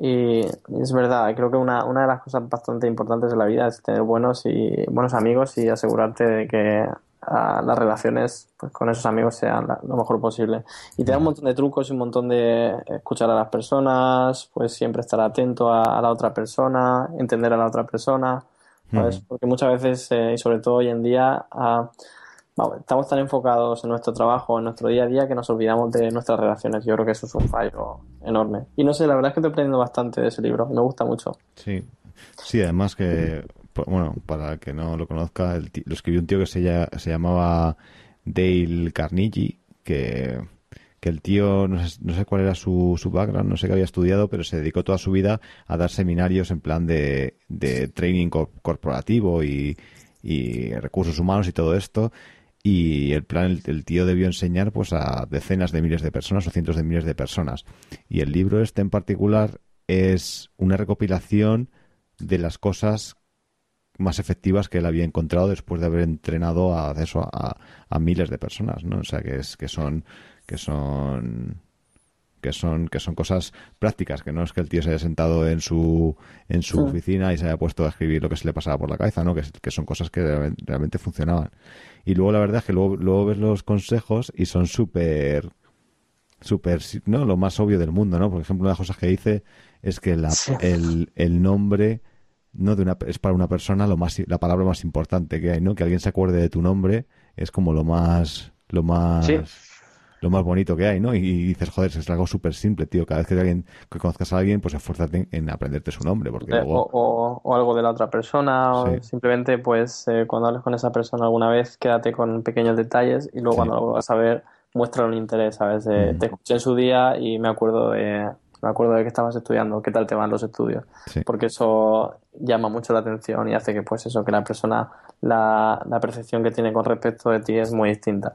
Y es verdad, creo que una, una de las cosas bastante importantes de la vida es tener buenos y buenos amigos y asegurarte de que ah, las relaciones pues, con esos amigos sean lo mejor posible. Y te da un montón de trucos y un montón de escuchar a las personas, pues siempre estar atento a la otra persona, entender a la otra persona. Porque muchas veces, eh, y sobre todo hoy en día, ah, estamos tan enfocados en nuestro trabajo, en nuestro día a día, que nos olvidamos de nuestras relaciones. Yo creo que eso es un fallo enorme. Y no sé, la verdad es que estoy aprendiendo bastante de ese libro, me gusta mucho. Sí, sí, además que, bueno, para el que no lo conozca, lo escribió un tío que se, se llamaba Dale Carnegie, que que el tío, no sé, no sé cuál era su, su background, no sé qué había estudiado, pero se dedicó toda su vida a dar seminarios en plan de, de training corporativo y, y recursos humanos y todo esto. Y el plan, el, tío debió enseñar pues a decenas de miles de personas o cientos de miles de personas. Y el libro este en particular es una recopilación de las cosas más efectivas que él había encontrado después de haber entrenado a eso a, a, miles de personas, ¿no? O sea que es que son que son que son que son cosas prácticas que no es que el tío se haya sentado en su en su oficina y se haya puesto a escribir lo que se le pasaba por la cabeza no que, que son cosas que realmente, funcionaban. Y luego la verdad es que luego, luego ves los consejos y son súper súper no lo más obvio del mundo no por ejemplo una de las cosas que dice es que la, el, el nombre no de una es para una persona lo más la palabra más importante que hay no que alguien se acuerde de tu nombre es como lo más lo más lo más bonito que hay, ¿no? Y, dices, joder, es algo súper simple, tío. Cada vez que, alguien, que conozcas a alguien, pues esfuérzate en aprenderte su nombre. Porque eh, o, algo de la otra persona, o simplemente, pues, eh, cuando hables con esa persona alguna vez, quédate con pequeños detalles y luego cuando lo vas a ver, muestra un interés, ¿sabes? Mm. Te escuché en su día y me acuerdo de, me acuerdo de que estabas estudiando, qué tal te van los estudios. Porque eso llama mucho la atención y hace que, pues, eso, que la persona, la, la percepción que tiene con respecto de ti es muy distinta.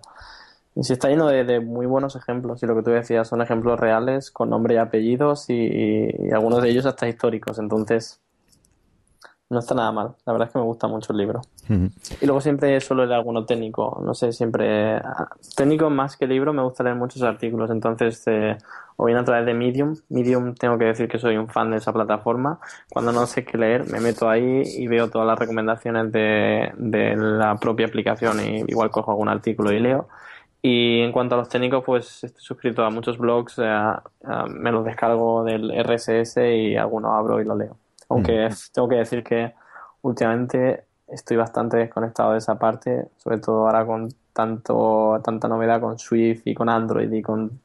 Y sí está lleno de, muy buenos ejemplos, y lo que tú decías son ejemplos reales con nombre y apellidos y, algunos de ellos hasta históricos, entonces no está nada mal. La verdad es que me gusta mucho el libro. Y luego siempre suelo leer alguno técnico, no sé, siempre técnico más que libro, me gusta leer muchos artículos, entonces eh, o bien a través de Medium. Medium tengo que decir que soy un fan de esa plataforma. Cuando no sé qué leer, me meto ahí y veo todas las recomendaciones de, de la propia aplicación y igual cojo algún artículo y leo. Y en cuanto a los técnicos, pues estoy suscrito a muchos blogs, eh, me los descargo del RSS y algunos abro y lo leo. Aunque tengo que decir que últimamente estoy bastante desconectado de esa parte, sobre todo ahora con tanto tanta novedad con Swift y con Android y con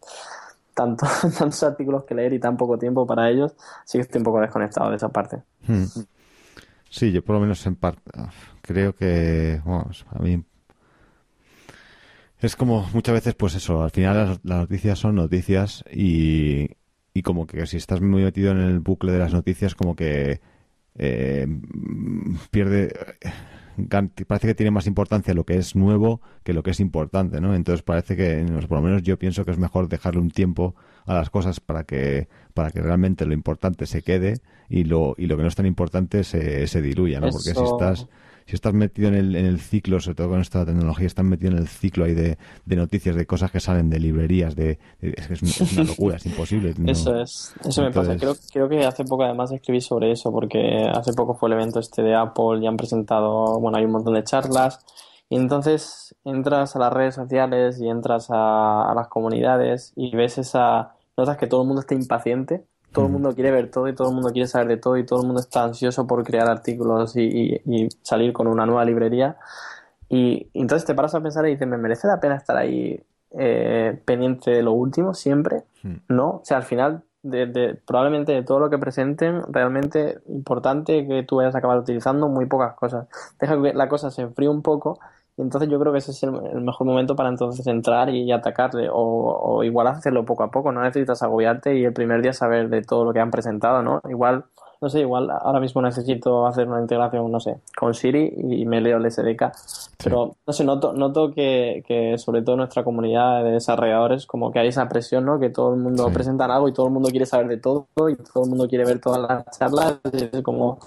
tanto, tantos artículos que leer y tan poco tiempo para ellos, sí que estoy un poco desconectado de esa parte. Sí, yo por lo menos en parte creo que a mí es como muchas veces, pues eso, al final las, noticias son noticias y, y, como que si estás muy metido en el bucle de las noticias, como que eh, pierde, parece que tiene más importancia lo que es nuevo que lo que es importante, ¿no? Entonces parece que, por lo menos yo pienso que es mejor dejarle un tiempo a las cosas para que, para que realmente lo importante se quede y lo, y lo que no es tan importante se, se diluya, ¿no? Porque si estás si estás metido en el, en el ciclo, sobre todo con esta tecnología, estás metido en el ciclo ahí de, de noticias, de cosas que salen de librerías, de, es, una locura, es imposible. Eso es, eso me pasa. Creo, creo que hace poco además escribí sobre eso, porque hace poco fue el evento este de Apple, ya han presentado, bueno, hay un montón de charlas. Y entonces entras a las redes sociales y entras a, a las comunidades y ves esa. Notas que todo el mundo está impaciente todo el mundo quiere ver todo y todo el mundo quiere saber de todo y todo el mundo está ansioso por crear artículos y, salir con una nueva librería. Y, entonces te paras a pensar y dices, ¿me merece la pena estar ahí eh, pendiente de lo último siempre? ¿No? O sea, al final, de, probablemente de todo lo que presenten, realmente importante que tú vayas a acabar utilizando muy pocas cosas. Deja que la cosa se enfríe un poco y entonces yo creo que ese es el, mejor momento para entonces entrar y, atacarle. O, igual hacerlo poco a poco. No necesitas agobiarte y el primer día saber de todo lo que han presentado, ¿no? Igual, no sé, igual ahora mismo necesito hacer una integración, no sé, con Siri y me leo el SDK. Pero, no sé, noto, noto que, que sobre todo en nuestra comunidad de desarrolladores como que hay esa presión, ¿no? Que todo el mundo presenta algo y todo el mundo quiere saber de todo y todo el mundo quiere ver todas las charlas. Y es como...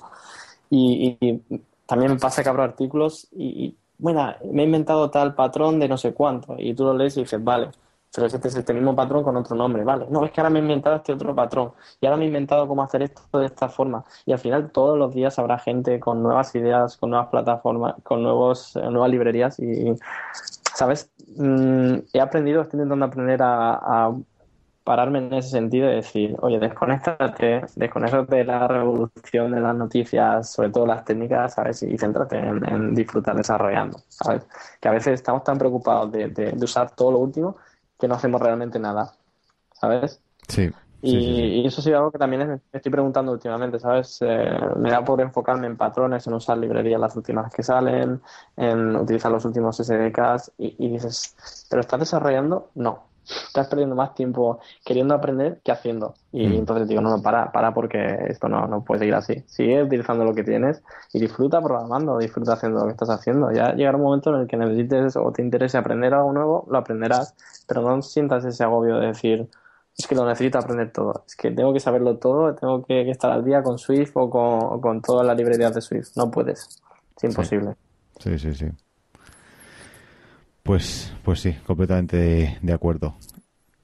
Y, y también me pasa que abro artículos y, bueno, me he inventado tal patrón de no sé cuánto, y tú lo lees y dices, vale, pero este es este mismo patrón con otro nombre, vale. No, es que ahora me he inventado este otro patrón, y ahora me he inventado cómo hacer esto de esta forma, y al final todos los días habrá gente con nuevas ideas, con nuevas plataformas, con nuevos, eh, nuevas librerías, y, ¿sabes? Mm, he aprendido, estoy intentando aprender a pararme en ese sentido y decir, oye, desconéctate, desconéctate de la revolución de las noticias, sobre todo las técnicas, ¿sabes? Y céntrate en, disfrutar desarrollando, ¿sabes? Que a veces estamos tan preocupados de, usar todo lo último que no hacemos realmente nada, ¿sabes? Sí. Y, eso sí algo que también me estoy preguntando últimamente, ¿sabes? Eh, me da por enfocarme en patrones, en usar librerías las últimas que salen, en utilizar los últimos SDKs y, y dices, ¿pero estás desarrollando? No, estás perdiendo más tiempo queriendo aprender que haciendo. Y Mm. entonces digo, no, no, para, para porque esto no, no puede seguir así. Sigue utilizando lo que tienes y disfruta programando, disfruta haciendo lo que estás haciendo. Ya llegará un momento en el que necesites o te interese aprender algo nuevo, lo aprenderás, pero no sientas ese agobio de decir, es que lo necesito aprender todo, es que tengo que saberlo todo, tengo que, que estar al día con Swift o con, o con todas las librerías de Swift. No puedes, es imposible. Sí, sí, sí. Pues, pues sí, completamente de, de acuerdo.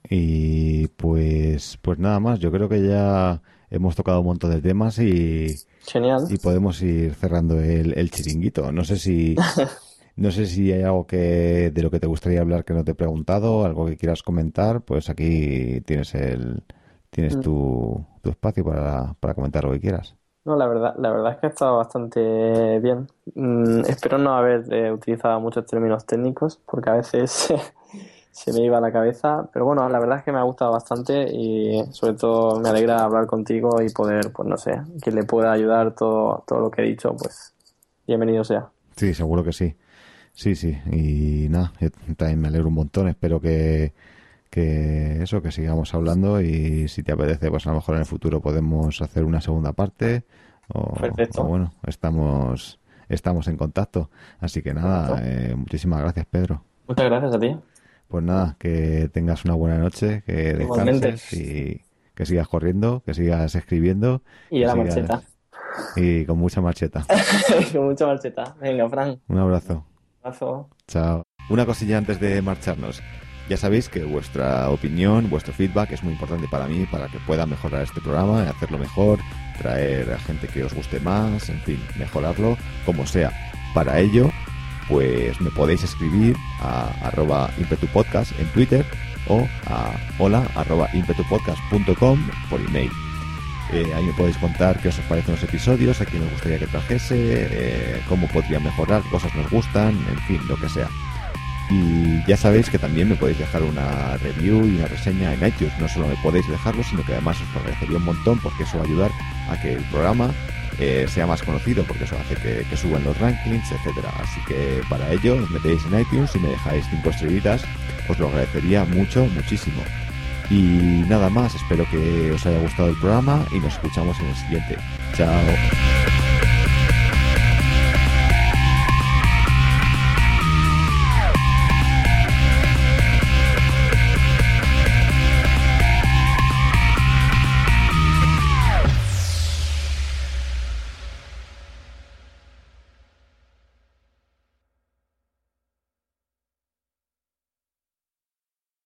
Y pues, pues nada más. Yo creo que ya hemos tocado un montón de temas y, Genial. y podemos ir cerrando el, el chiringuito. No sé si, no sé si hay algo que de lo que te gustaría hablar que no te he preguntado, algo que quieras comentar. Pues aquí tienes el, tienes Mm. tu, tu espacio para, para comentar lo que quieras. No, la verdad, la verdad es que ha estado bastante bien. Mm, espero no haber eh, utilizado muchos términos técnicos porque a veces se me iba la cabeza, pero bueno, la verdad es que me ha gustado bastante y sobre todo me alegra hablar contigo y poder, pues no sé, que le pueda ayudar todo, todo lo que he dicho, pues bienvenido sea. Sí, seguro que sí. Sí, sí. Y nada, también me alegro un montón. Espero que, que eso, que sigamos hablando y si te apetece, pues a lo mejor en el futuro podemos hacer una segunda parte. O, Perfecto. o bueno, estamos, estamos en contacto. Así que nada, eh, muchísimas gracias, Pedro. Muchas gracias a ti. Pues nada, que tengas una buena noche, que descanses y que sigas corriendo, que sigas escribiendo Y a la sigas- marcheta. y con mucha marcheta. Con mucha marcheta. Venga, Fran, Un abrazo. abrazo. Chao. Una cosilla antes de marcharnos. Ya sabéis que vuestra opinión, vuestro feedback es muy importante para mí, para que pueda mejorar este programa, hacerlo mejor, traer a gente que os guste más, en fin, mejorarlo como sea. Para ello, pues me podéis escribir a arroba impetupodcast en Twitter o a hola arroba impetupodcast.com por email. Eh, ahí me podéis contar qué os parecen los episodios, a quién os gustaría que trajese, eh, cómo podría mejorar, cosas nos gustan, en fin, lo que sea. Y ya sabéis que también me podéis dejar una review y una reseña en iTunes. No solo me podéis dejarlo, sino que además os agradecería un montón porque eso va a ayudar a que el programa eh, sea más conocido, porque eso hace que, suban los rankings, etcétera. Así que para ello os metéis en iTunes y me dejáis cinco estrellitas, os lo agradecería mucho, muchísimo. Y nada más, espero que os haya gustado el programa y nos escuchamos en el siguiente. Chao.